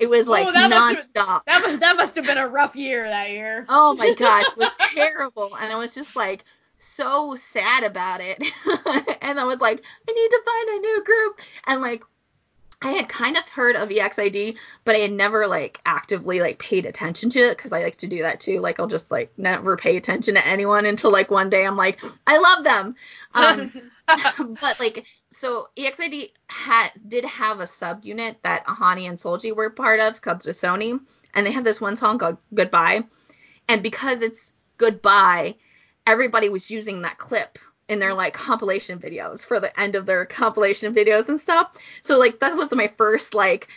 it was like Oh, that must nonstop. That must that must have been a rough year that year. Oh my gosh, it was [LAUGHS] terrible. And I was just like so sad about it. [LAUGHS] and I was like, I need to find a new group. And like I had kind of heard of EXID, but I had never like actively like paid attention to it because I like to do that too. Like I'll just like never pay attention to anyone until like one day I'm like, I love them. Um, [LAUGHS] [LAUGHS] but like so EXID had did have a subunit that Ahani and Solji were part of called SolHani, and they had this one song called Goodbye. And because it's goodbye, everybody was using that clip in their like compilation videos for the end of their compilation videos and stuff. So like that was my first like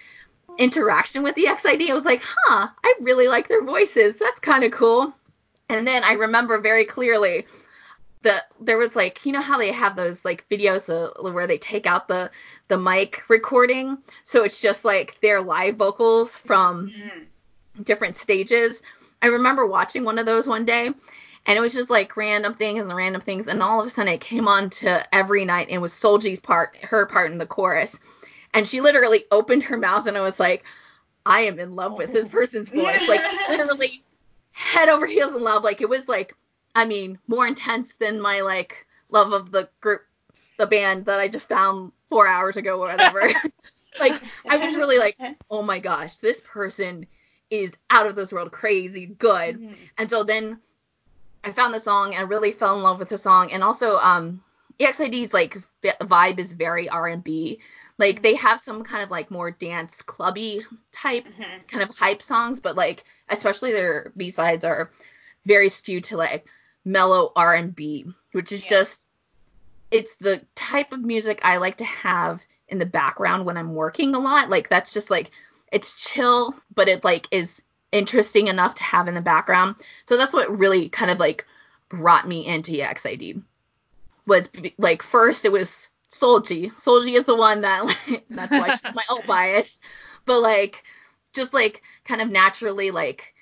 interaction with the EXID. I was like, huh, I really like their voices. That's kind of cool. And then I remember very clearly that there was like, you know how they have those like videos uh, where they take out the the mic recording, so it's just like their live vocals from Mm. different stages. I remember watching one of those one day, and it was just like random things and random things, and all of a sudden it came on to every night, and it was Solji's part, her part in the chorus, and she literally opened her mouth, and I was like, I am in love with this person's voice, like [LAUGHS] literally head over heels in love. Like it was like, I mean, more intense than my like love of the group, the band that I just found four hours ago or whatever. [LAUGHS] like I was really like, [LAUGHS] oh my gosh, this person is out of this world crazy good. Mhm. And so then I found the song and I really fell in love with the song. And also, um, EXID's like vibe is very R&B. Like they have some kind of like more dance clubby type Mhm. kind of hype songs, but like especially their B sides are very skewed to like mellow R&B, which is Yeah. just it's the type of music I like to have in the background when I'm working a lot. Like that's just like it's chill, but it like is interesting enough to have in the background. So that's what really kind of like brought me into EXID. Was like first it was Solji. Solji is the one that [LAUGHS] like, that's why she's my alt bias. But like just like kind of naturally like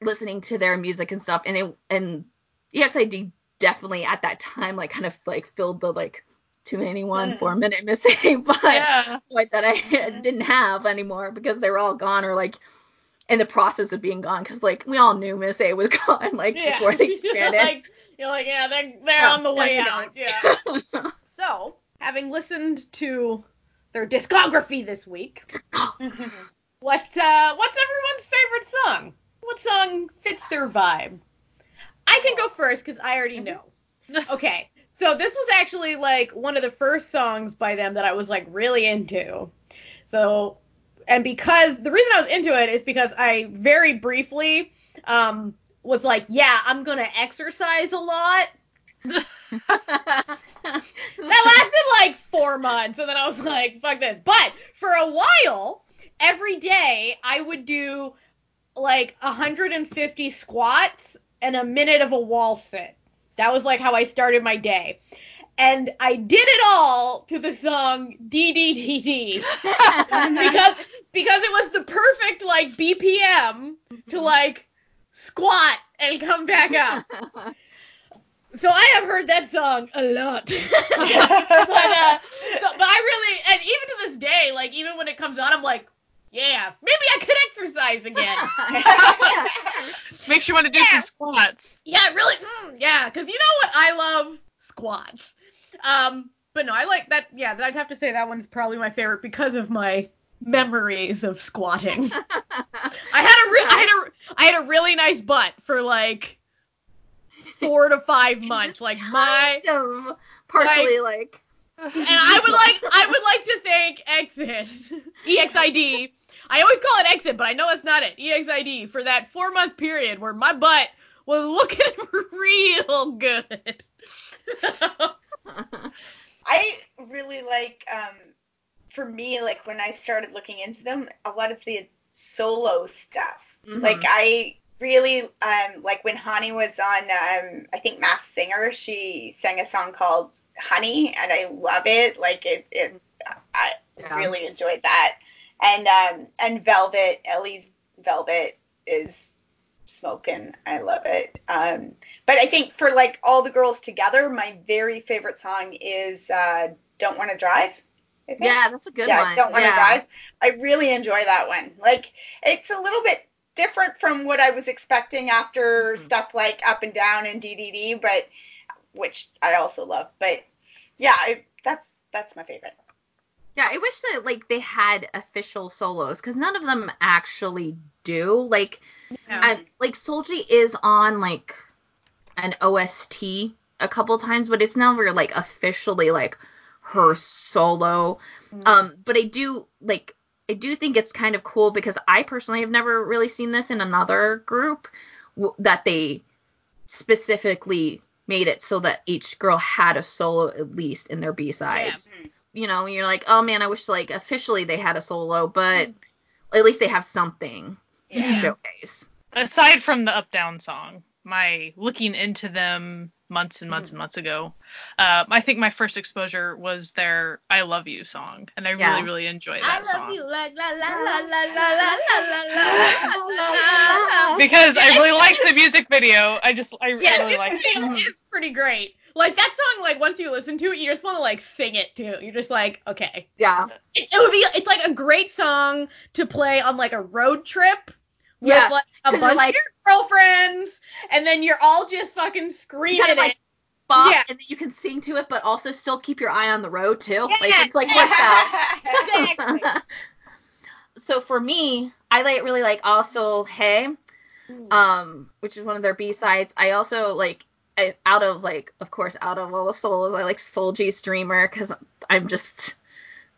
listening to their music and stuff and it and EXID definitely at that time like kind of like filled the like 2NE1 Mm. four minute [LAUGHS] missing [LAUGHS] but yeah. void that I didn't have anymore because they were all gone or like in the process of being gone because like we all knew Miss A was [LAUGHS] gone like Yeah. before they [LAUGHS] you're expanded. like you're like yeah they're they're Yeah, on the way out. gone. Yeah. [LAUGHS] So having listened to their discography this week, what uh what's everyone's favorite song? What song fits their vibe? I can go first because I already know. Okay, so this was actually like one of the first songs by them that I was like really into. So, and because the reason I was into it is because I very briefly um was like, yeah, I'm gonna exercise a lot. That lasted like four months, and then I was like, fuck this. But for a while, every day I would do like 150 squats and a minute of a wall sit. That was like how I started my day. And I did it all to the song DDDD [LAUGHS] because because it was the perfect like BPM to like squat and come back up. [LAUGHS] So I have heard that song a lot. [LAUGHS] but uh, so, but I really and even to this day, like even when it comes on, I'm like, yeah, maybe I could exercise again. Makes you want to do Yeah. some squats. yeah, really, mm, yeah, because you know what I love squats. Um, but no, I like that. Yeah, I'd have to say that one's probably my favorite because of my memories of squatting. [LAUGHS] I had a re- I had a I had a really nice butt for like four to five [LAUGHS] months. Like my of partially like, and I would [LAUGHS] like I would like to thank Exit EXID. I always call it Exit, but I know that's not it. EXID for that four month period where my butt was looking real good. [LAUGHS] I really like, um, for me, like when I started looking into them, a lot of the solo stuff. Mhm. Like I really, um, like when Hani was on, um, I think Masked Singer, she sang a song called Honey, and I love it. Like it, it I Yeah. really enjoyed that. And um, and Velvet, Ellie's Velvet is smoking. I love it. Um, but I think for like all the girls together, my very favorite song is uh, "Don't Want to Drive." I think. Yeah, that's a good yeah, one. Don't Want to yeah. Drive. I really enjoy that one. Like it's a little bit different from what I was expecting after Mhm. stuff like Up and Down and DDD, but which I also love. But yeah, I, that's that's my favorite. Yeah, I wish that like they had official solos because none of them actually do. Like, Yeah. Like Solji is on like an OST a couple times, but it's never like officially like her solo. Mm. Um, but I do like I do think it's kind of cool because I personally have never really seen this in another group w- that they specifically made it so that each girl had a solo at least in their B sides. Mhm. You know, you're like, oh man, I wish like officially they had a solo, but at least they have something Yeah. showcase. Aside from the up down song, my looking into them months and Mm. months and months ago, uh, I think my first exposure was their "I Love You" song, and I Yeah. really really enjoy that song like la la la la la la la la la la la. because I really liked the music video. I just I, Yeah, I really the liked music it. video is pretty great. Like that song, like once you listen to it, you just want to like sing it too. You're just like, okay. Yeah. It, it would be. It's like a great song to play on like a road trip with Yeah, like a bunch like- of your girlfriends, and then you're all just fucking screaming gotta, it. like, Bop, Yeah. and then you can sing to it, but also still keep your eye on the road too. Like it's like what's that? [LAUGHS] Exactly. [LAUGHS] so for me, I like really like also Hey, um, which is one of their B sides. I also like I, out of like of course out of all the souls, I like Solji's Dreamer because I'm just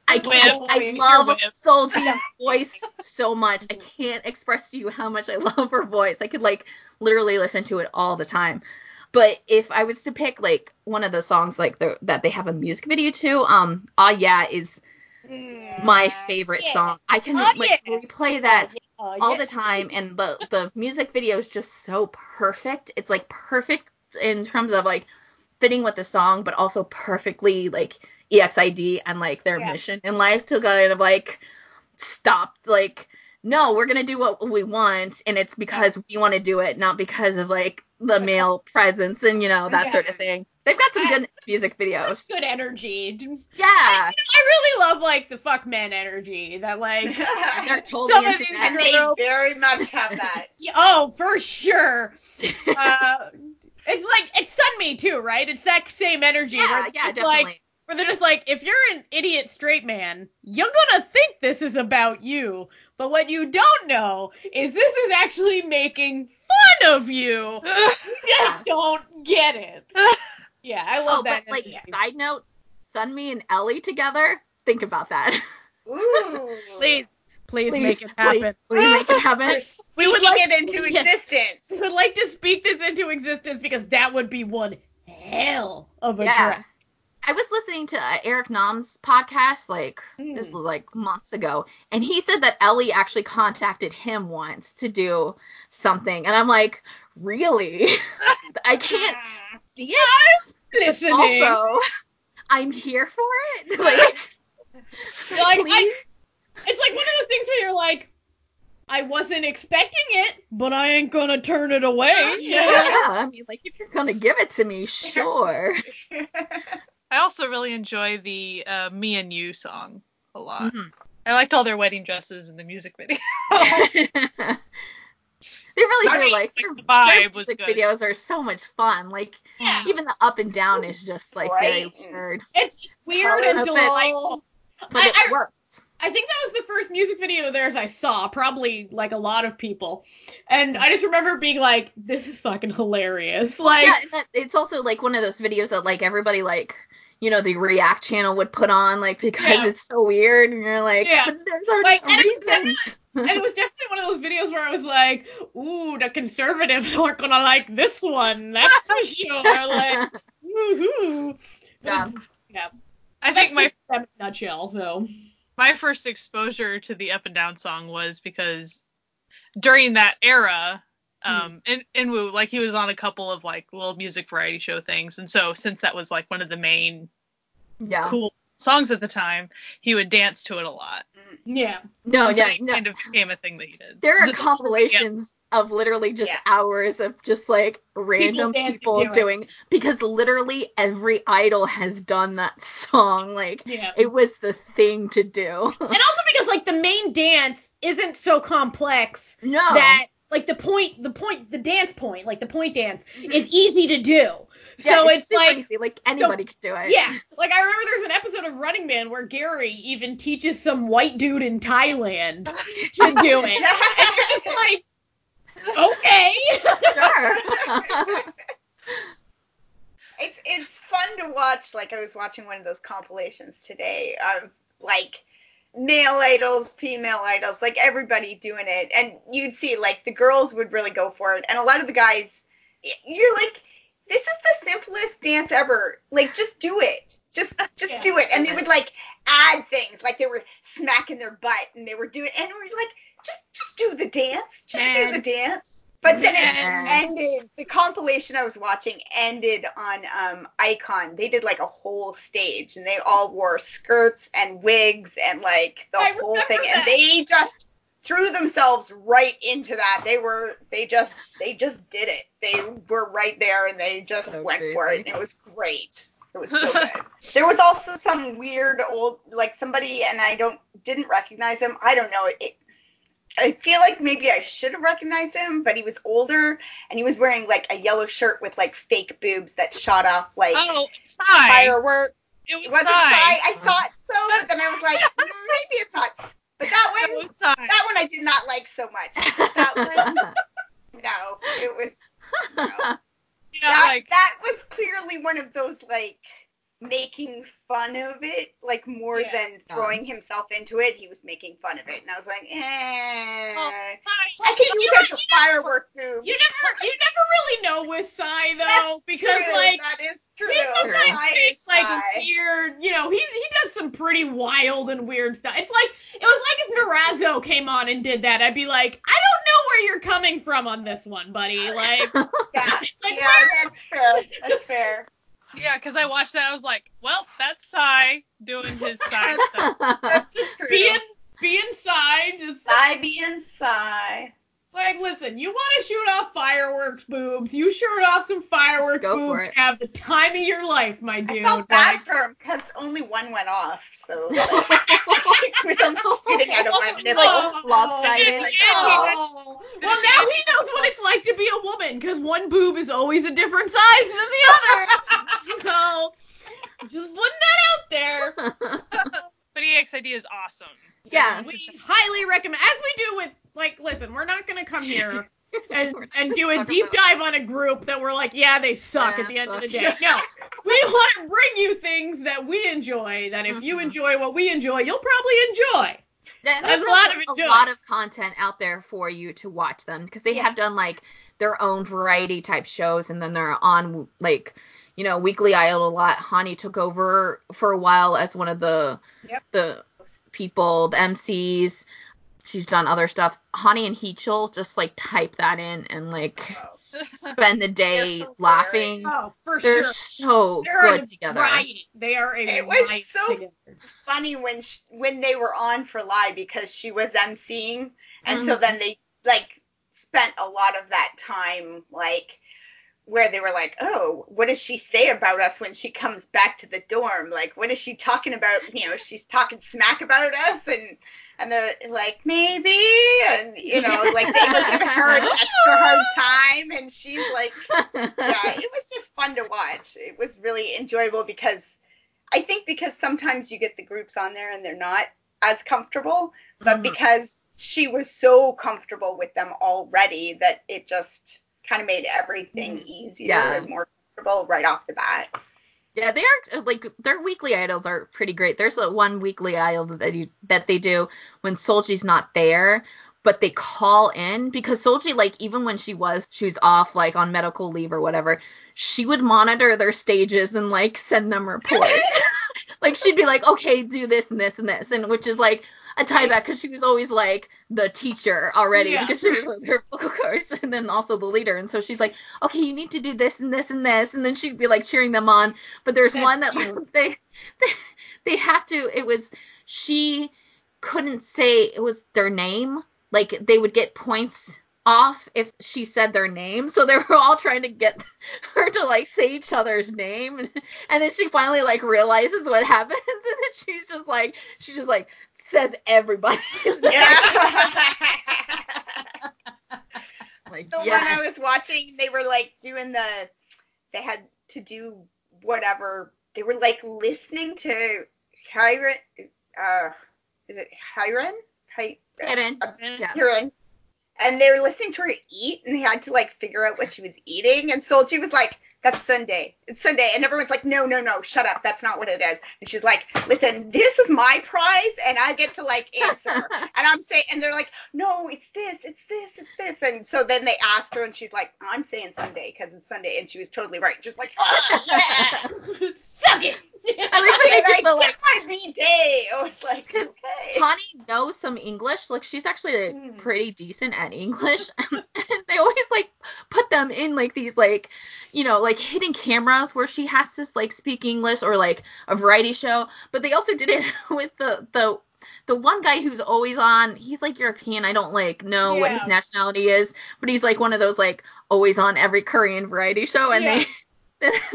I can't, I love. Solji's [LAUGHS] voice so much. I can't express to you how much I love her voice. I could like literally listen to it all the time. But if I was to pick like one of the songs like the, that they have a music video to, um, Ah Yeah is Mm. my favorite Yeah. song. I can Oh, like yeah. replay that Oh, all the time and the the music video is just so perfect it's like perfect in terms of like fitting with the song but also perfectly like exid and like their Yeah. mission in life to kind of like stop like no we're gonna do what we want and it's because we want to do it not because of like the male presence and you know that Yeah. sort of thing they've got some good music videos good energy. yeah I really love like the fuck men energy that like. [LAUGHS] they're [LAUGHS] totally Some of into that and they very much have that. [LAUGHS] Yeah, oh, for sure. Uh, it's like it's Sunmi too, right? It's that same energy. where yeah it's yeah definitely Like, where they're just like, if you're an idiot straight man, you're gonna think this is about you, but what you don't know is this is actually making fun of you. [LAUGHS] You just don't get it. Yeah, I love oh, that. but like energy. side note, Sunmi and Ellie together. Think about that. Ooh. please, please, Please, make it happen. Please, please make it happen. [LAUGHS] We're would like- it into [LAUGHS] Yes. existence. I would like to speak this into existence because that would be one hell of a Yeah. I was listening to uh, Eric Nam's podcast like this Mm. was like months ago, and he said that Ellie actually contacted him once to do something, and I'm like, really? [LAUGHS] I can't [LAUGHS] see it. Listening. Also, I'm here for it. [LAUGHS] Like, like, I, it's like one of those things where you're like, I wasn't expecting it, but I ain't gonna turn it away. yeah, know? I mean, like if you're gonna give it to me, sure. I also really enjoy the uh, "Me and You" song a lot. Mhm. I liked all their wedding dresses in the music video. [LAUGHS] [LAUGHS] they really do Right, like like, their, the vibe their was music good. videos are so much fun. Like Yeah. even the up and down is just like very weird, It's weird and Colorful. delightful. but I- it I- works. I think that was the first music video of theirs I saw, probably like a lot of people. And I just remember being like, this is fucking hilarious. Like, yeah, and that, it's also like one of those videos that like everybody like you know the React channel would put on like because Yeah. it's so weird and you're like, Yeah. but there's already Like, a and it was reason. and it was definitely one of those videos where I was like, ooh, the conservatives [LAUGHS] aren't gonna like this one, that's for [LAUGHS] sure. Like, woohoo. But Yeah. it's- yeah. I That's think my just in a nutshell, so. my first exposure to the Up and Down song was because during that era, um, in Inwoo, like he was on a couple of like little music variety show things, and so since that was like one of the main yeah. cool songs at the time, he would dance to it a lot. Yeah. No, so yeah, it no. kind of became a thing that he did. There are Just- compilations of literally just Yeah. hours of just like random dancing people, to it. doing because literally every idol has done that [LAUGHS] song. Like Yeah. it was the thing to do. and also because like the main dance isn't so complex [LAUGHS] no. that like the point the point the dance point like the point dance mm-hmm. is easy to do Yeah, so it's, super like easy. like anybody could do it. yeah like i remember there's an episode of running man where gary even teaches some white dude in thailand [LAUGHS] to do it and you're just like okay Sure. [LAUGHS] it's it's fun to watch. Like I was watching one of those compilations today of like male idols, female idols, like everybody doing it, and you'd see like the girls would really go for it, and a lot of the guys, you're like, this is the simplest dance ever. Like just do it, just just Yeah. do it, and they would like add things, like they were smacking their butt, and they were doing, and we're like, just just do the dance, just Man. do the dance. But then it ended. The compilation I was watching ended on um, iKON. They did like a whole stage, and they all wore skirts and wigs and like the I whole thing, that. and they just threw themselves right into that. They were they just they just did it. They were right there, and they just So went for it. And it was great. It was so [LAUGHS] good. there was also some weird old like somebody, and I don't didn't recognize him. I don't know. It, I feel like maybe I should have recognized him, but he was older and he was wearing like a yellow shirt with like fake boobs that shot off like Oh, Psy. fireworks. It was Was it Psy. Psy? I thought so, but then I was like, [LAUGHS] mm, maybe it's not. But that one, that one I did not like so much. [LAUGHS] That one, no, it was [LAUGHS] Yeah, that, like that was clearly one of those like making fun of it, like more Yeah. than throwing himself into it. He was making fun of it, and I was like, eh. well, Psy. I could you use know, as a firework move. you never you never really know with Psy though That's because true. like that is true. he sometimes Psy like Psy. weird, you know, he he does some pretty wild and weird stuff. It's like it was like if Narazzo came on and did that, I'd be like, I don't know where you're coming from on this one, buddy. [LAUGHS] Like, Yeah, [LAUGHS] like yeah, that's fair. That's fair. Yeah, because I watched that, I was like, well, that's Psy doing his Psy stuff. [LAUGHS] That's true. being being Psy, just Psy being Psy. Like listen, you want to shoot off fireworks boobs, you shoot off some fireworks Go for boobs, it. have the time of your life, my dude. I felt bad Like, for him because only one went off, so [LAUGHS] like, [LAUGHS] he was only shooting out of one nipple. Oh, Lopsided. Like, oh. Well, now he knows what it's like to be a woman because one boob is always a different size than the other. [LAUGHS] so, just putting that out there. But EXID is awesome. Yeah. We highly recommend, as we do with, like, listen, we're not going to come here [LAUGHS] and, and do a deep dive on a group that we're like, yeah, they suck Yeah, at the end of the day. No, we want to bring you things that we enjoy, that if you Mhm. enjoy what we enjoy, you'll probably enjoy. There's there's a lot of a lot of content out there for you to watch them because they Yeah. have done like their own variety type shows and then they're on like you know Weekly Idol a lot. Hani took over for a while as one of the Yep. the people, the MCs. She's done other stuff. Hani and Heechul just like type that in and like spend the [LAUGHS] day so laughing. Oh, for They're sure. so They're good together. riot. They are a It was so together. funny when sh when they were on for live because she was emceeing, and so Mhm. then they like spent a lot of that time like where they were like, oh, what does she say about us when she comes back to the dorm? Like, what is she talking about? You know, she's talking smack about us, and and they're like, maybe, and you know, like they were giving her an [LAUGHS] extra hard time, and she's like, yeah, it was just fun to watch. It was really enjoyable because I think because sometimes you get the groups on there and they're not as comfortable, but Mhm. because she was so comfortable with them already that it just kind of made everything mm-hmm. easier Yeah. and more comfortable right off the bat. Yeah, they are uh, like their weekly idols are pretty great. There's a one weekly idol that they do, that they do when Solji's not there, but they call in because Solji like even when she was she was off like on medical leave or whatever, she would monitor their stages and like send them reports. [LAUGHS] [LAUGHS] like she'd be like, okay, do this and this and this, and which is like a tie back because she was always like the teacher already Yeah. because she was like her vocal coach and then also the leader, and so she's like, okay, you need to do this and this and this, and then she'd be like cheering them on. But there's That's one that cute. [LAUGHS] they, they they have to. It was she couldn't say it was their name. Like they would get points off if she said their name. So they were all trying to get [LAUGHS] her to like say each other's name. And then she finally like realizes what [LAUGHS] happens. And then she's just like, she's just like, says everybody's [LAUGHS] name. [LAUGHS] [LAUGHS] Like, the yeah. one I was watching, they were like doing the, they had to do whatever. They were like listening to Hyerin, uh, is it Hyerin? Hi, Hyerin, uh, yeah. Hyerin. And they were listening to her eat, and they had to like figure out what she was eating. And Solji was like, "That's Sunday. It's Sunday." And everyone's like, "No, no, no, shut up. That's not what it is." And she's like, "Listen, this is my prize, and I get to like answer." [LAUGHS] and I'm saying, and they're like, "No, it's this, it's this, it's this." And so then they asked her, and she's like, "I'm saying Sunday because it's Sunday," and she was totally right. Just like, "Oh [LAUGHS] yeah, suck it." I [LAUGHS] like when they and I do the, like- my B day. I was like, okay. Hani knows some English. Like she's actually like, Mm. pretty decent at English. and they always like put them in like these like you know like hidden cameras where she has to like speak English or like a variety show. But they also did it [LAUGHS] with the the the one guy who's always on. He's like European. I don't like know what his nationality is, but he's like one of those like always on every Korean variety show, and Yeah. they. [LAUGHS]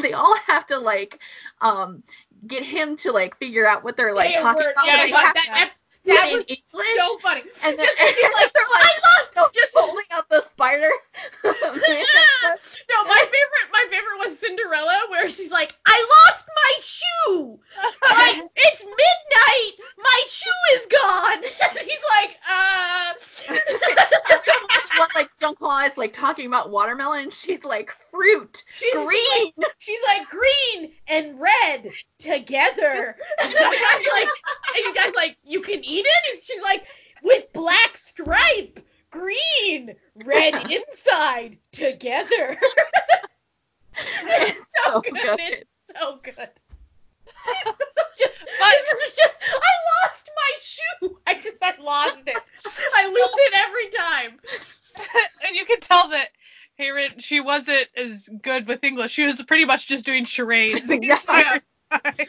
They all have to like um get him to like figure out what they're like Yeah, talking about. yeah, but they but that, that, in was English. so funny. and then Just she's like, they're [LAUGHS] like, I lost no, just holding up the spider. [LAUGHS] [LAUGHS] No, my favorite, my favorite was Cinderella, where she's like, "I lost my shoe. Like it's midnight. My shoe is gone." And he's like, "Uh." one like Junghwa is like talking about watermelon, she's like fruit, She's green. She's like green and red together. And you guys like, and you guys like, you can eat it. And she's like, with black stripe, green, red [LAUGHS] inside, together. [LAUGHS] it's so [LAUGHS] oh, so good. good. It's so good. just, it's just, I lost my shoe. I just, I lost it. I lose it every time. and you can tell that Hayden, she wasn't as good with English. She was pretty much just doing charades the entire time.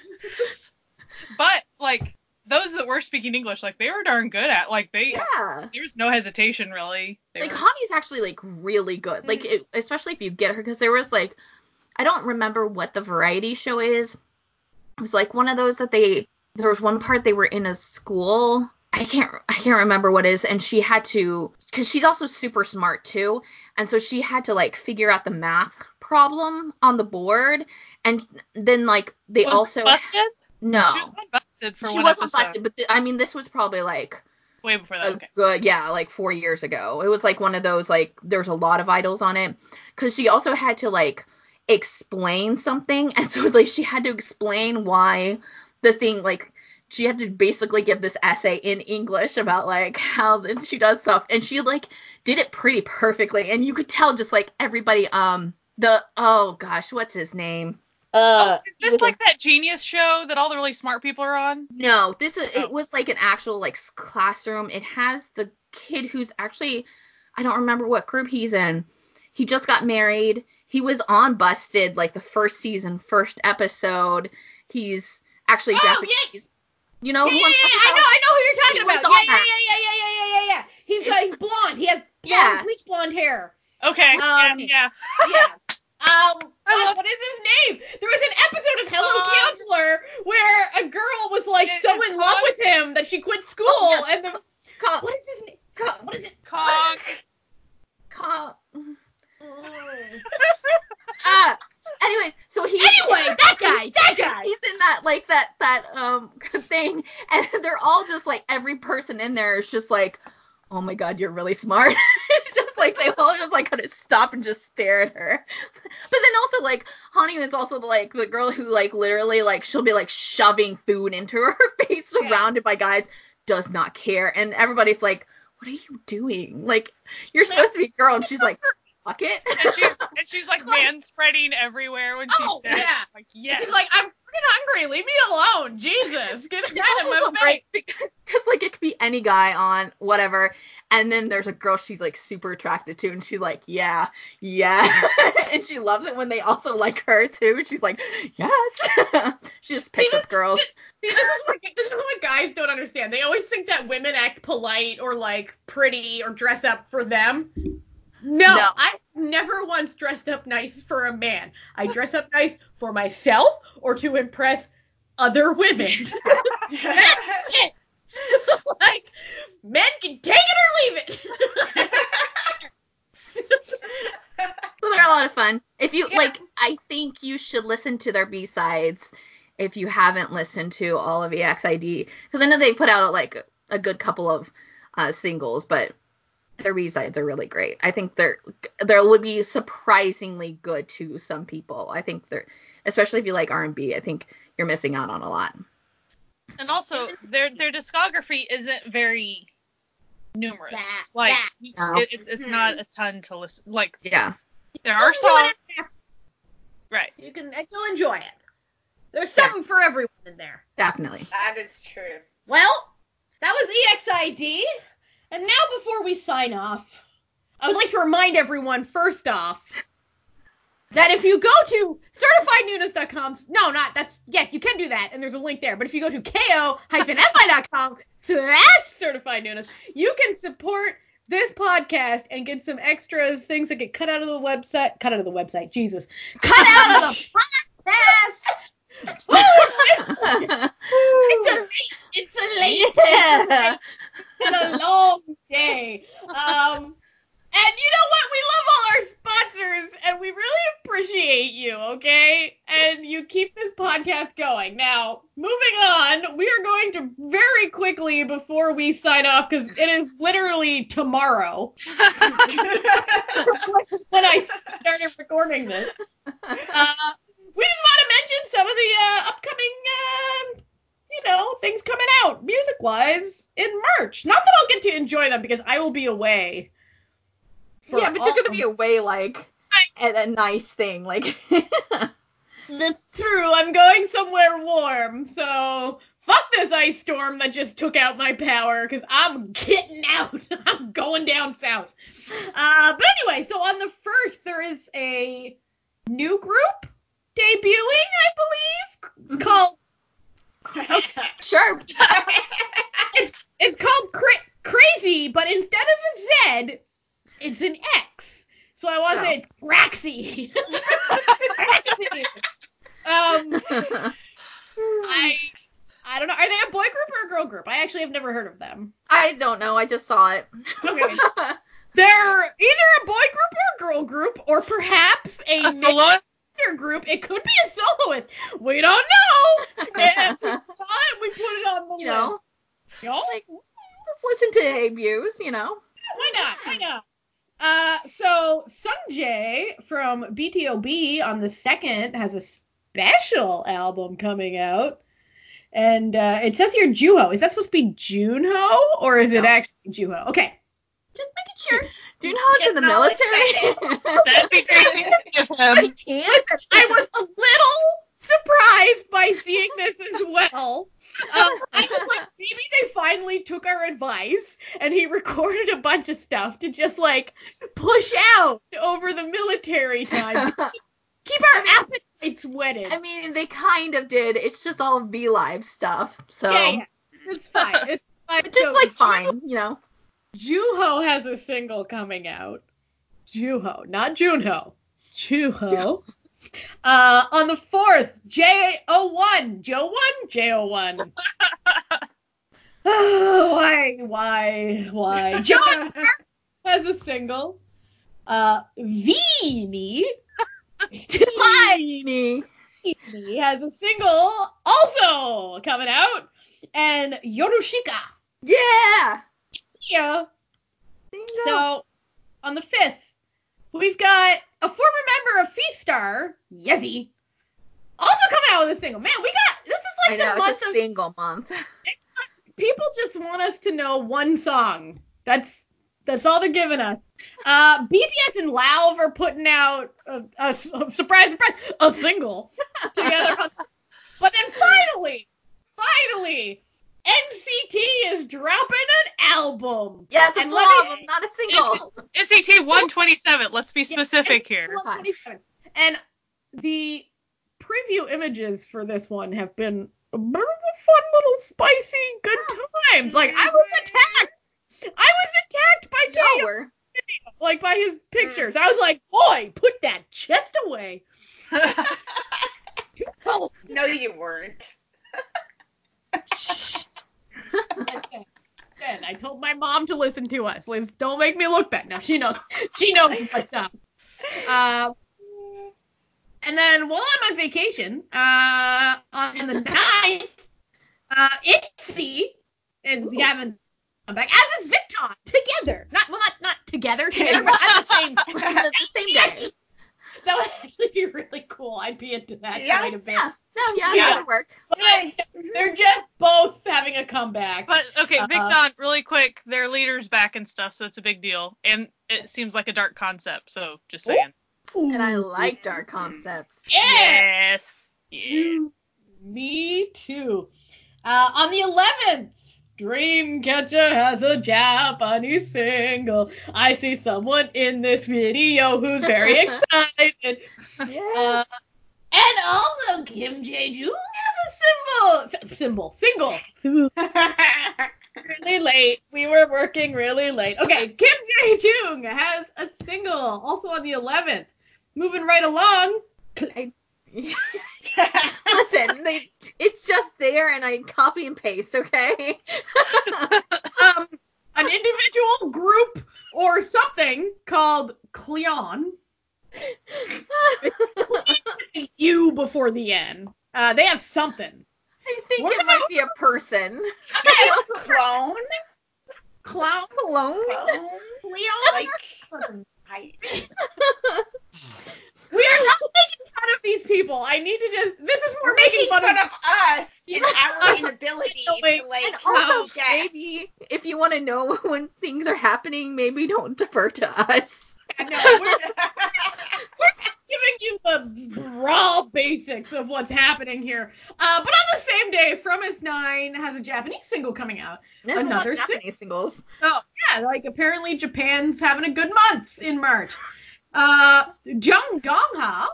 but like those that were speaking English, like they were darn good at. Like they, Yeah. there was no hesitation really. They Like were, Hani's actually like really good. Like hmm. it, especially if you get her because there was like I don't remember what the variety show is. It was like one of those that they there was one part they were in a school. I can't I can't remember what it is and she had to cuz she's also super smart too and so she had to like figure out the math problem on the board and then like they was also busted. No She was busted for she wasn't episode. busted but th- I mean this was probably like Way before that. Okay. good yeah like four years ago it was like one of those like there's a lot of idols on it because she also had to like explain something [LAUGHS] and so like she had to explain why the thing like she had to basically give this essay in english about like how she does stuff and she like did it pretty perfectly and you could tell just like everybody um the oh gosh what's his name uh oh, is this like that genius show that all the really smart people are on? no, this is Oh. it was like an actual like classroom. It has the kid who's actually I don't remember what group he's in. He just got married. He was on Busted like the first season, first episode. He's actually Oh, Japanese. You know Yeah, who yeah, I'm yeah, I know, I know who you're talking He about. Yeah, yeah, yeah, yeah, yeah, yeah, yeah, yeah. He's uh, he's blonde. He has blonde, Yeah. bleach blonde hair. Okay. Um, yeah. Yeah. Um, love- what is his name? There was an episode of Hello Kong. Counselor where a girl was like so in love with him that she quit school, Oh, and the what is his name? What is it? Kong. Ka- Mm. [LAUGHS] ah. Anyways, so he Anyway, that guy, that guy. he's in that like that that um [LAUGHS] thing and [LAUGHS] they're all just like every person in there is just like oh my god you're really smart it's just like they all just like kind of stop and just stare at her then also like Hani is also like the girl who like literally like she'll be like shoving food into [LAUGHS] her face Yeah. surrounded by guys does not care. And everybody's like what are you doing? Like you're supposed to be a girl. And she's like fuck it and she's [LAUGHS] and she's like man spreading everywhere when she's Oh, there. yeah. Like yes. She's like, I'm freaking hungry. Leave me alone. Jesus, get It's out of also my great face. because like it could be any guy on whatever, and then there's a girl she's like super attracted to, and she's like, yeah, yeah, [LAUGHS] and she loves it when they also like her too. She's like, yes, [LAUGHS] she just picks See, up girls. See, this is what this is what guys don't understand. They always think that women act polite or like pretty or dress up for them. No, No. I never once dressed up nice for a man. I dress up nice for myself or to impress other women. [LAUGHS] [LAUGHS] like men can take it or leave it. [LAUGHS] Well, they're a lot of fun. If you Yeah. like, I think you should listen to their B sides if you haven't listened to all of EXID, because I know they put out like a good couple of uh, singles, but their B sides are really great. I think they're they would be surprisingly good to some people. I think they're, especially if you like R&B, I think you're missing out on a lot. And also, their their discography isn't very numerous. That- like, that. No. it, it- it's not a ton to listen. Like, Yeah, there are Listen to songs, right? You can you'll enjoy it. There's something for everyone in there. definitely. that is true. Well, that was EXID. And now before we sign off, I would like to remind everyone first off that if you go to certifiednunas.com, no, not that's yes, you can do that, and there's a link there. But if you go to ko-fi.com slash certified nunas, you can support this podcast and get some extras, things that get cut out of the website, cut out of the website, Jesus, cut out of the [LAUGHS] podcast. It's a late, it's a late Yeah. been a [LAUGHS] long day. Um, and you know what? We love all our sponsors, and we really appreciate you. Okay, and you keep this podcast going. Now, moving on, we are going to very quickly before we sign off because it is literally tomorrow [LAUGHS] when I started recording this. Uh, we just want some of the uh, upcoming, uh, you know, things coming out music wise in March. Not that I'll get to enjoy them because I will be away. yeah, but you're gonna be away like at a nice thing, like. [LAUGHS] That's true. I'm going somewhere warm, so fuck this ice storm that just took out my power because I'm getting out. [LAUGHS] I'm going down south. Uh, but anyway, so on the first there is a new group debuting, I believe, called [LAUGHS] sure. [LAUGHS] it's it's called Cra- Crazy, but instead of a Z, it's an X. So I want to Oh. say it's Craxy. Craxy. [LAUGHS] Um, I I don't know. Are they a boy group or a girl group? I actually have never heard of them. I don't know. I just saw it. Okay. They're either a boy group or a girl group, or perhaps a A mixed solo? Group. It could be a soloist. We don't know. And we [LAUGHS] we put it on the you know, list. You know? like listen to debuts, you know. Why not? Why not? Uh, so Sungjae from BTOB on the second has a special album coming out, and uh, it says here Juho. Is that supposed to be Junho or is it actually Juho? Okay, just making sure. Do you know who's in the military? [LAUGHS] That'd be great I can't. I was a little surprised by seeing this as well. Um, I was like, maybe they finally took our advice and he recorded a bunch of stuff to just like push out over the military time. [LAUGHS] Keep our appetites wetted. I mean, they kind of did. It's just all V Live stuff. So, yeah, yeah, it's fine. It's fine. but just So like fine, you know. Juho has a single coming out. Juho, not Junho. Juho. Uh, on the 4th, J01. Joe1? J01. Oh, why, why, why? [LAUGHS] John has a single. Uh, Vini. [LAUGHS] Tiny. Vini has a single also coming out. And Yorushika. Yeah. Yeah. So, on the 5th, we've got a former member of Fiestar, Yezi, also coming out with a single. Man, we got this is I like know the month a of single month. [LAUGHS] people just want us to know one song. That's that's all they're giving us. Uh, BTS and Lauv are putting out a surprise, surprise, a single [LAUGHS] together. but then finally, finally, NCT is dropping an album. Yeah, it's a full album, me, not a single. NCT 127. Let's be specific yeah, here. And the preview images for this one have been a fun little spicy good times. Like I was attacked. I was attacked by Tower. Like by his mm. pictures. I was like, boy, put that chest away. [LAUGHS] [LAUGHS] no, you weren't. Okay. Again, I told my mom to listen to us. Liz, don't make me look bad. Now she knows. [LAUGHS] She knows what's up. Uh, and then while I'm on vacation, uh, on the 9th, uh, ITZY is having come back, as is Victon, together. Not well, not not together, together, but at the same. [LAUGHS] at the same day. That would [LAUGHS] actually be really cool. I'd be into that Yeah, quite a bit. Yeah. No, yeah, Yeah. that would work. But they're just both having a comeback. But okay, Uh-uh. Victon, really quick, their leader's back and stuff, so it's a big deal. And it seems like a dark concept, so just saying. And I like dark concepts. Yeah. Yes. Yeah. Me too. Uh, on the 11th, Dreamcatcher has a Japanese single. I see someone in this video who's very [LAUGHS] excited. Yeah. Uh, and also, Kim Jae Jung has a symbol. Symbol. Single. really late. We were working really late. Okay, Kim Jae Jung has a single. Also on the 11th. Moving right along. [LAUGHS] Listen, they, it's just there, and I copy and paste. Okay. [LAUGHS] um, an individual group or something called Cleon. [LAUGHS] U before the N. Uh, they have something. I think What it might be a person. Clone? Clown. Clone. Clone? Cleon. Like, I, we are not making fun of these people. I need to just. This is more we're making fun of. of us and our [LAUGHS] inability Wait, to like And also, guess. maybe if you want to know [LAUGHS] when things are happening, maybe don't defer to us. No, we're, [LAUGHS] we're giving you the raw basics of what's happening here. Uh, but on the same day, fromis_9 has a Japanese single coming out. Another Japanese singles. Oh yeah, like apparently Japan's having a good month in March. Uh, Jung Dongha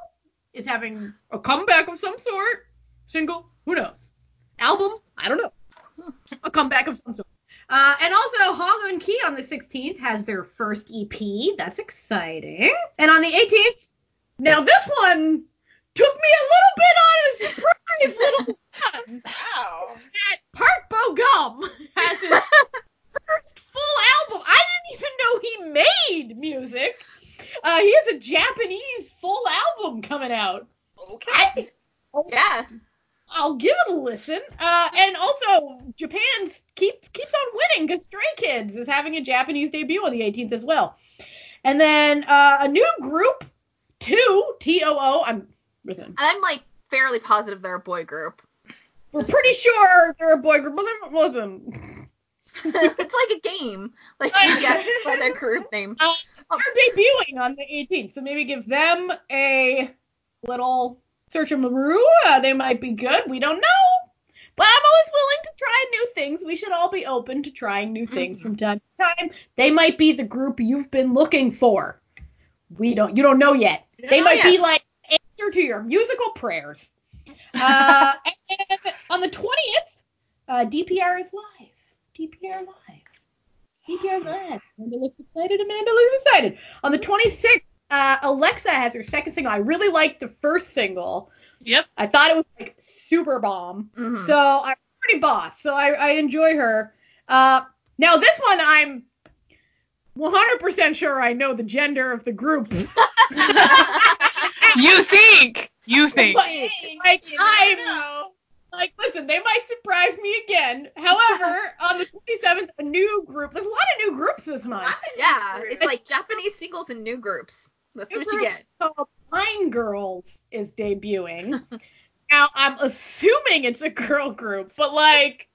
is having a comeback of some sort. Single, who knows? Album, I don't know. A comeback of some sort. Uh, and also Hong and Key on the 16th has their first EP. That's exciting. And on the 18th, now this one took me a little bit on a surprise little Wow. [LAUGHS] that Park Bo Gum has his [LAUGHS] first full album. I didn't even know he made music. Uh, he has a Japanese full album coming out. Okay. I, Yeah. I'll give it a listen. Uh, and also, Japan keeps keeps on winning because Stray Kids is having a Japanese debut on the 18th as well. And then uh, a new group, two T O O. I'm listen. I'm like fairly positive they're a boy group. We're pretty sure they're a boy group, but then wasn't. [LAUGHS] it's like a game. Like you [LAUGHS] guess by their group name. Uh, they're debuting on the 18th, so maybe give them a little search of Maru. Uh, they might be good. We don't know. But I'm always willing to try new things. We should all be open to trying new things from time to time. They might be the group you've been looking for. We don't. You don't know yet. Don't They know might be like answer to your musical prayers. [LAUGHS] Uh, and on the 20th, uh, DPR is live. DPR live. DPR live. Amanda looks excited. Amanda looks excited. On the 26th, uh, Alexa has her second single. I really liked the first single. Yep. I thought it was like super bomb. Mhm. So I'm pretty boss. So I, I enjoy her. Uh, now this one I'm 100% sure I know the gender of the group. [LAUGHS] You think? You think? But, like you I'm know. Like listen, they might surprise me again. However, [LAUGHS] on the 27th, a new group. There's a lot of new groups this month. yeah, it's like Japanese singles and new groups. That's New what you get. called Pine Girls is debuting. [LAUGHS] now I'm assuming it's a girl group, but like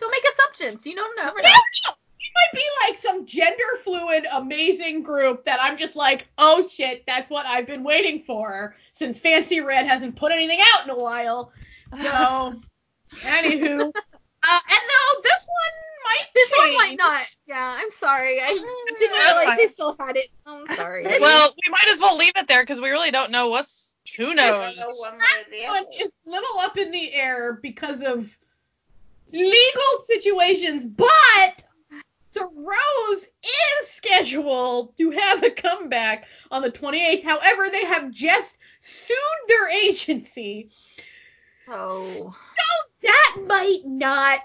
Don't make assumptions. You don't know. Never know. don't know. It might be like some gender fluid, amazing group that I'm just like, oh shit, that's what I've been waiting for since Fanxy Red hasn't put anything out in a while. So, anywho, [LAUGHS] uh, and no, this one might. This one might not. Yeah, I'm sorry. I didn't realize fine. they still had it. I'm sorry. Well, we might as well leave it there because we really don't know what's. Who knows? don't know one way or the This one is a little up in the air because of legal situations, but the Rose is scheduled to have a comeback on the 28th. However, they have just sued their agency. Oh. So that might not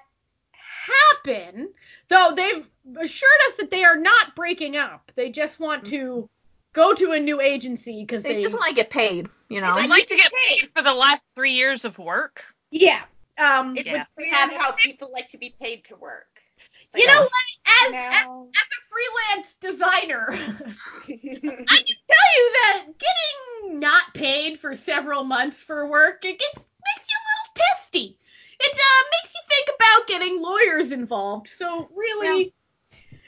happen, though they've assured us that they are not breaking up. They just want to go to a new agency because They they, just want to get paid, you know. I'd like to get paid for the last three years of work. yeah. Um, It Yeah. would weird how people like to be paid to work. you know what? As, No. as as a freelance designer, [LAUGHS] [LAUGHS] I can tell you that getting not paid for several months for work it gets makes you a little testy. It uh, makes you think about getting lawyers involved. So really,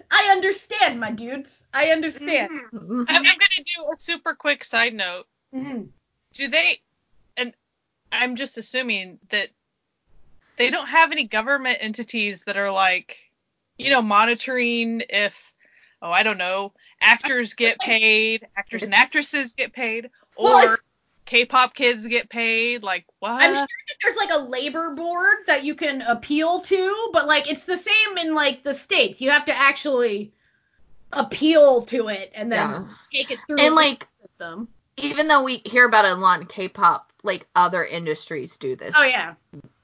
I understand, my dudes. I understand. Mhm. Mhm. I'm, I'm gonna do a super quick side note. Mhm. Do they? And I'm just assuming that they don't have any government entities that are like, you know, monitoring if, oh, I don't know, actors get [LAUGHS] paid, actors and actresses get paid, or it's- K-pop kids get paid. Like what? I'm sure that there's like a labor board that you can appeal to, but like it's the same in like the states. You have to actually appeal to it and then Yeah. take it through And the like system. even though we hear about it a lot in K-pop, like other industries do this Oh yeah.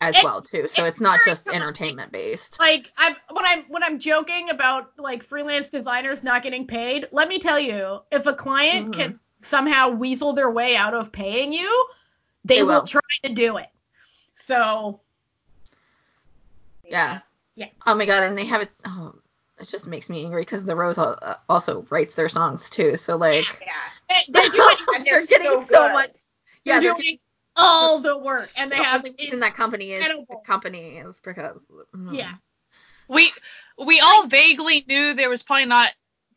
as It- well too. So it's it's not just entertainment based. Like I'm when I'm when I'm joking about like freelance designers not getting paid, let me tell you, if a client Mhm. can somehow weasel their way out of paying you, they, They will will. try to do it. So Yeah. Yeah. Oh my god, and they have it. Oh, it just makes me angry because the Rose uh, also writes their songs too. So like, Yeah. they- [LAUGHS] they're doing And they're getting so so much yeah, they're they're doing all the work and they the have only reason that company is incredible- the company is because mm. yeah. we we all vaguely knew there was probably not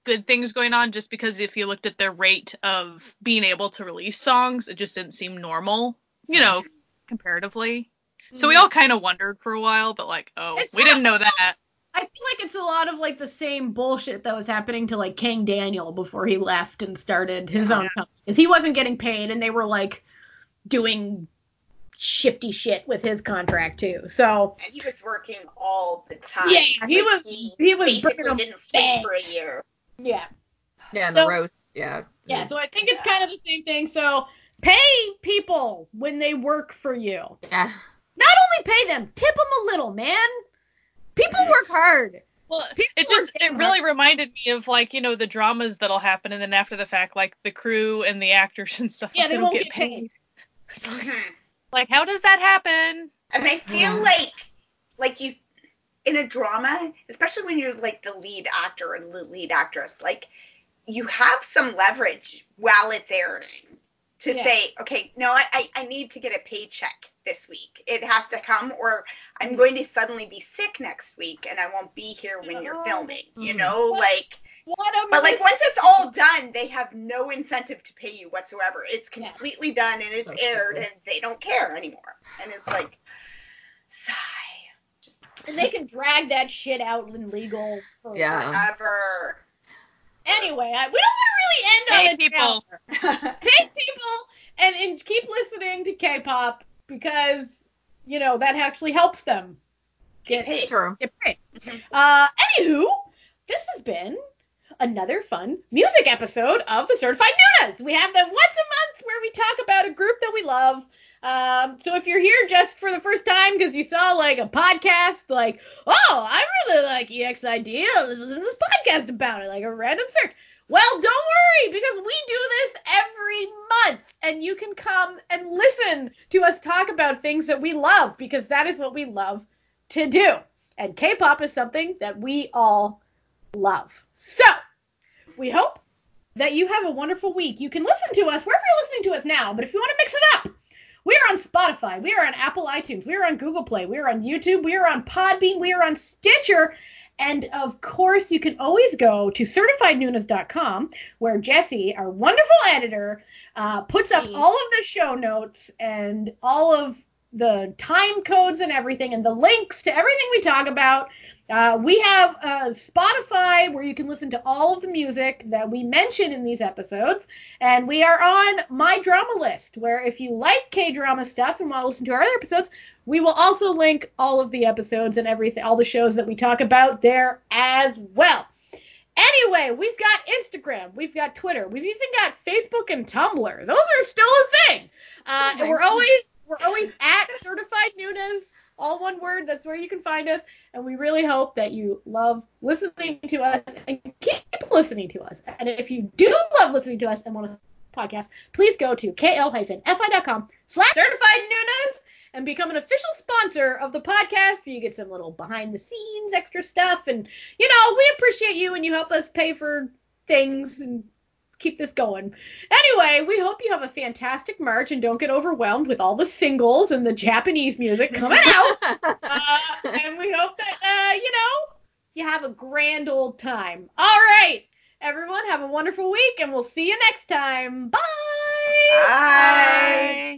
good things going on just because if you looked at their rate of being able to release songs, it just didn't seem normal, you know, mm-hmm. comparatively. So we mm-hmm. all kind of wondered for a while, but like, oh, It's we not- didn't know that. I feel like it's a lot of like the same bullshit that was happening to like Kang Daniel before he left and started his own company. Because he wasn't getting paid and they were like doing shifty shit with his contract too. So And he was working all the time. Yeah, he Like, was- he was basically didn't sleep for a year. Yeah. yeah, and So- the Rose, yeah, Yeah, so I think it's kind of the same thing. So pay people when they work for you. yeah, Not only pay them, tip them a little, man. People work hard. Well, People it just it really reminded me of like you know the dramas that'll happen, and then after the fact, like the crew and the actors [LAUGHS] and stuff. Yeah, they won't get get paid. It's like, Mhm. how does that happen? And I feel Yeah. like like you in a drama, especially when you're like the lead actor or the lead actress, like you have some leverage while it's airing to Yeah. say, okay, no, I, I, I need to get a paycheck this week. It has to come, or I'm going to suddenly be sick next week and I won't be here when you're filming. You Mhm. know, like What a but like once it's all done, they have no incentive to pay you whatsoever. It's Yeah. completely done and it's So aired stupid. and they don't care anymore. And it's like [SIGHS] sigh. Just and they can drag that shit out in legal for Yeah. forever. Anyway, I, we don't want to really end Pay on a people. downer. Pay people and, and keep listening to K-pop because you know that actually helps them get paid. true. get paid. Uh, anywho, this has been another fun music episode of the Certified Nunas. We have them once a month where we talk about a group that we love. Um, so if you're here just for the first time because you saw like a podcast, like, oh, I really like EXID, listen to this podcast about it, like a random search. Well, don't worry because we do this every month and you can come and listen to us talk about things that we love because that is what we love to do. And K-pop is something that we all love. So, we hope that you have a wonderful week. You can listen to us wherever you're listening to us now, but if you want to mix it up, we are on Spotify, we are on Apple iTunes, we are on Google Play, we are on YouTube, we are on Podbean, we are on Stitcher, and of course, you can always go to certifiednunas.com where Jesse, our wonderful editor, uh, puts up all of the show notes and all of the time codes and everything and the links to everything we talk about. Uh, we have uh, Spotify where you can listen to all of the music that we mention in these episodes. And we are on My Drama List, where if you like K drama stuff and want to listen to our other episodes, we will also link all of the episodes and everything, all the shows that we talk about there as well. Anyway, we've got Instagram, we've got Twitter, we've even got Facebook and Tumblr. Those are still a thing. Uh, and we're always we're always at Certified Nunas, all one word. That's where you can find us. And we really hope that you love listening to us and keep listening to us. And if you do love listening to us and want to podcast, please go to ko-fi.com slash certified Nunas and become an official sponsor of the podcast where you get some little behind the scenes extra stuff. And, you know, we appreciate you and you help us pay for things and keep this going. Anyway, we hope you have a fantastic March and don't get overwhelmed with all the singles and the Japanese music coming out. [LAUGHS] uh, and we hope that, uh, you know, you have a grand old time. All right, everyone, have a wonderful week and we'll see you next time. Bye. Bye. Bye.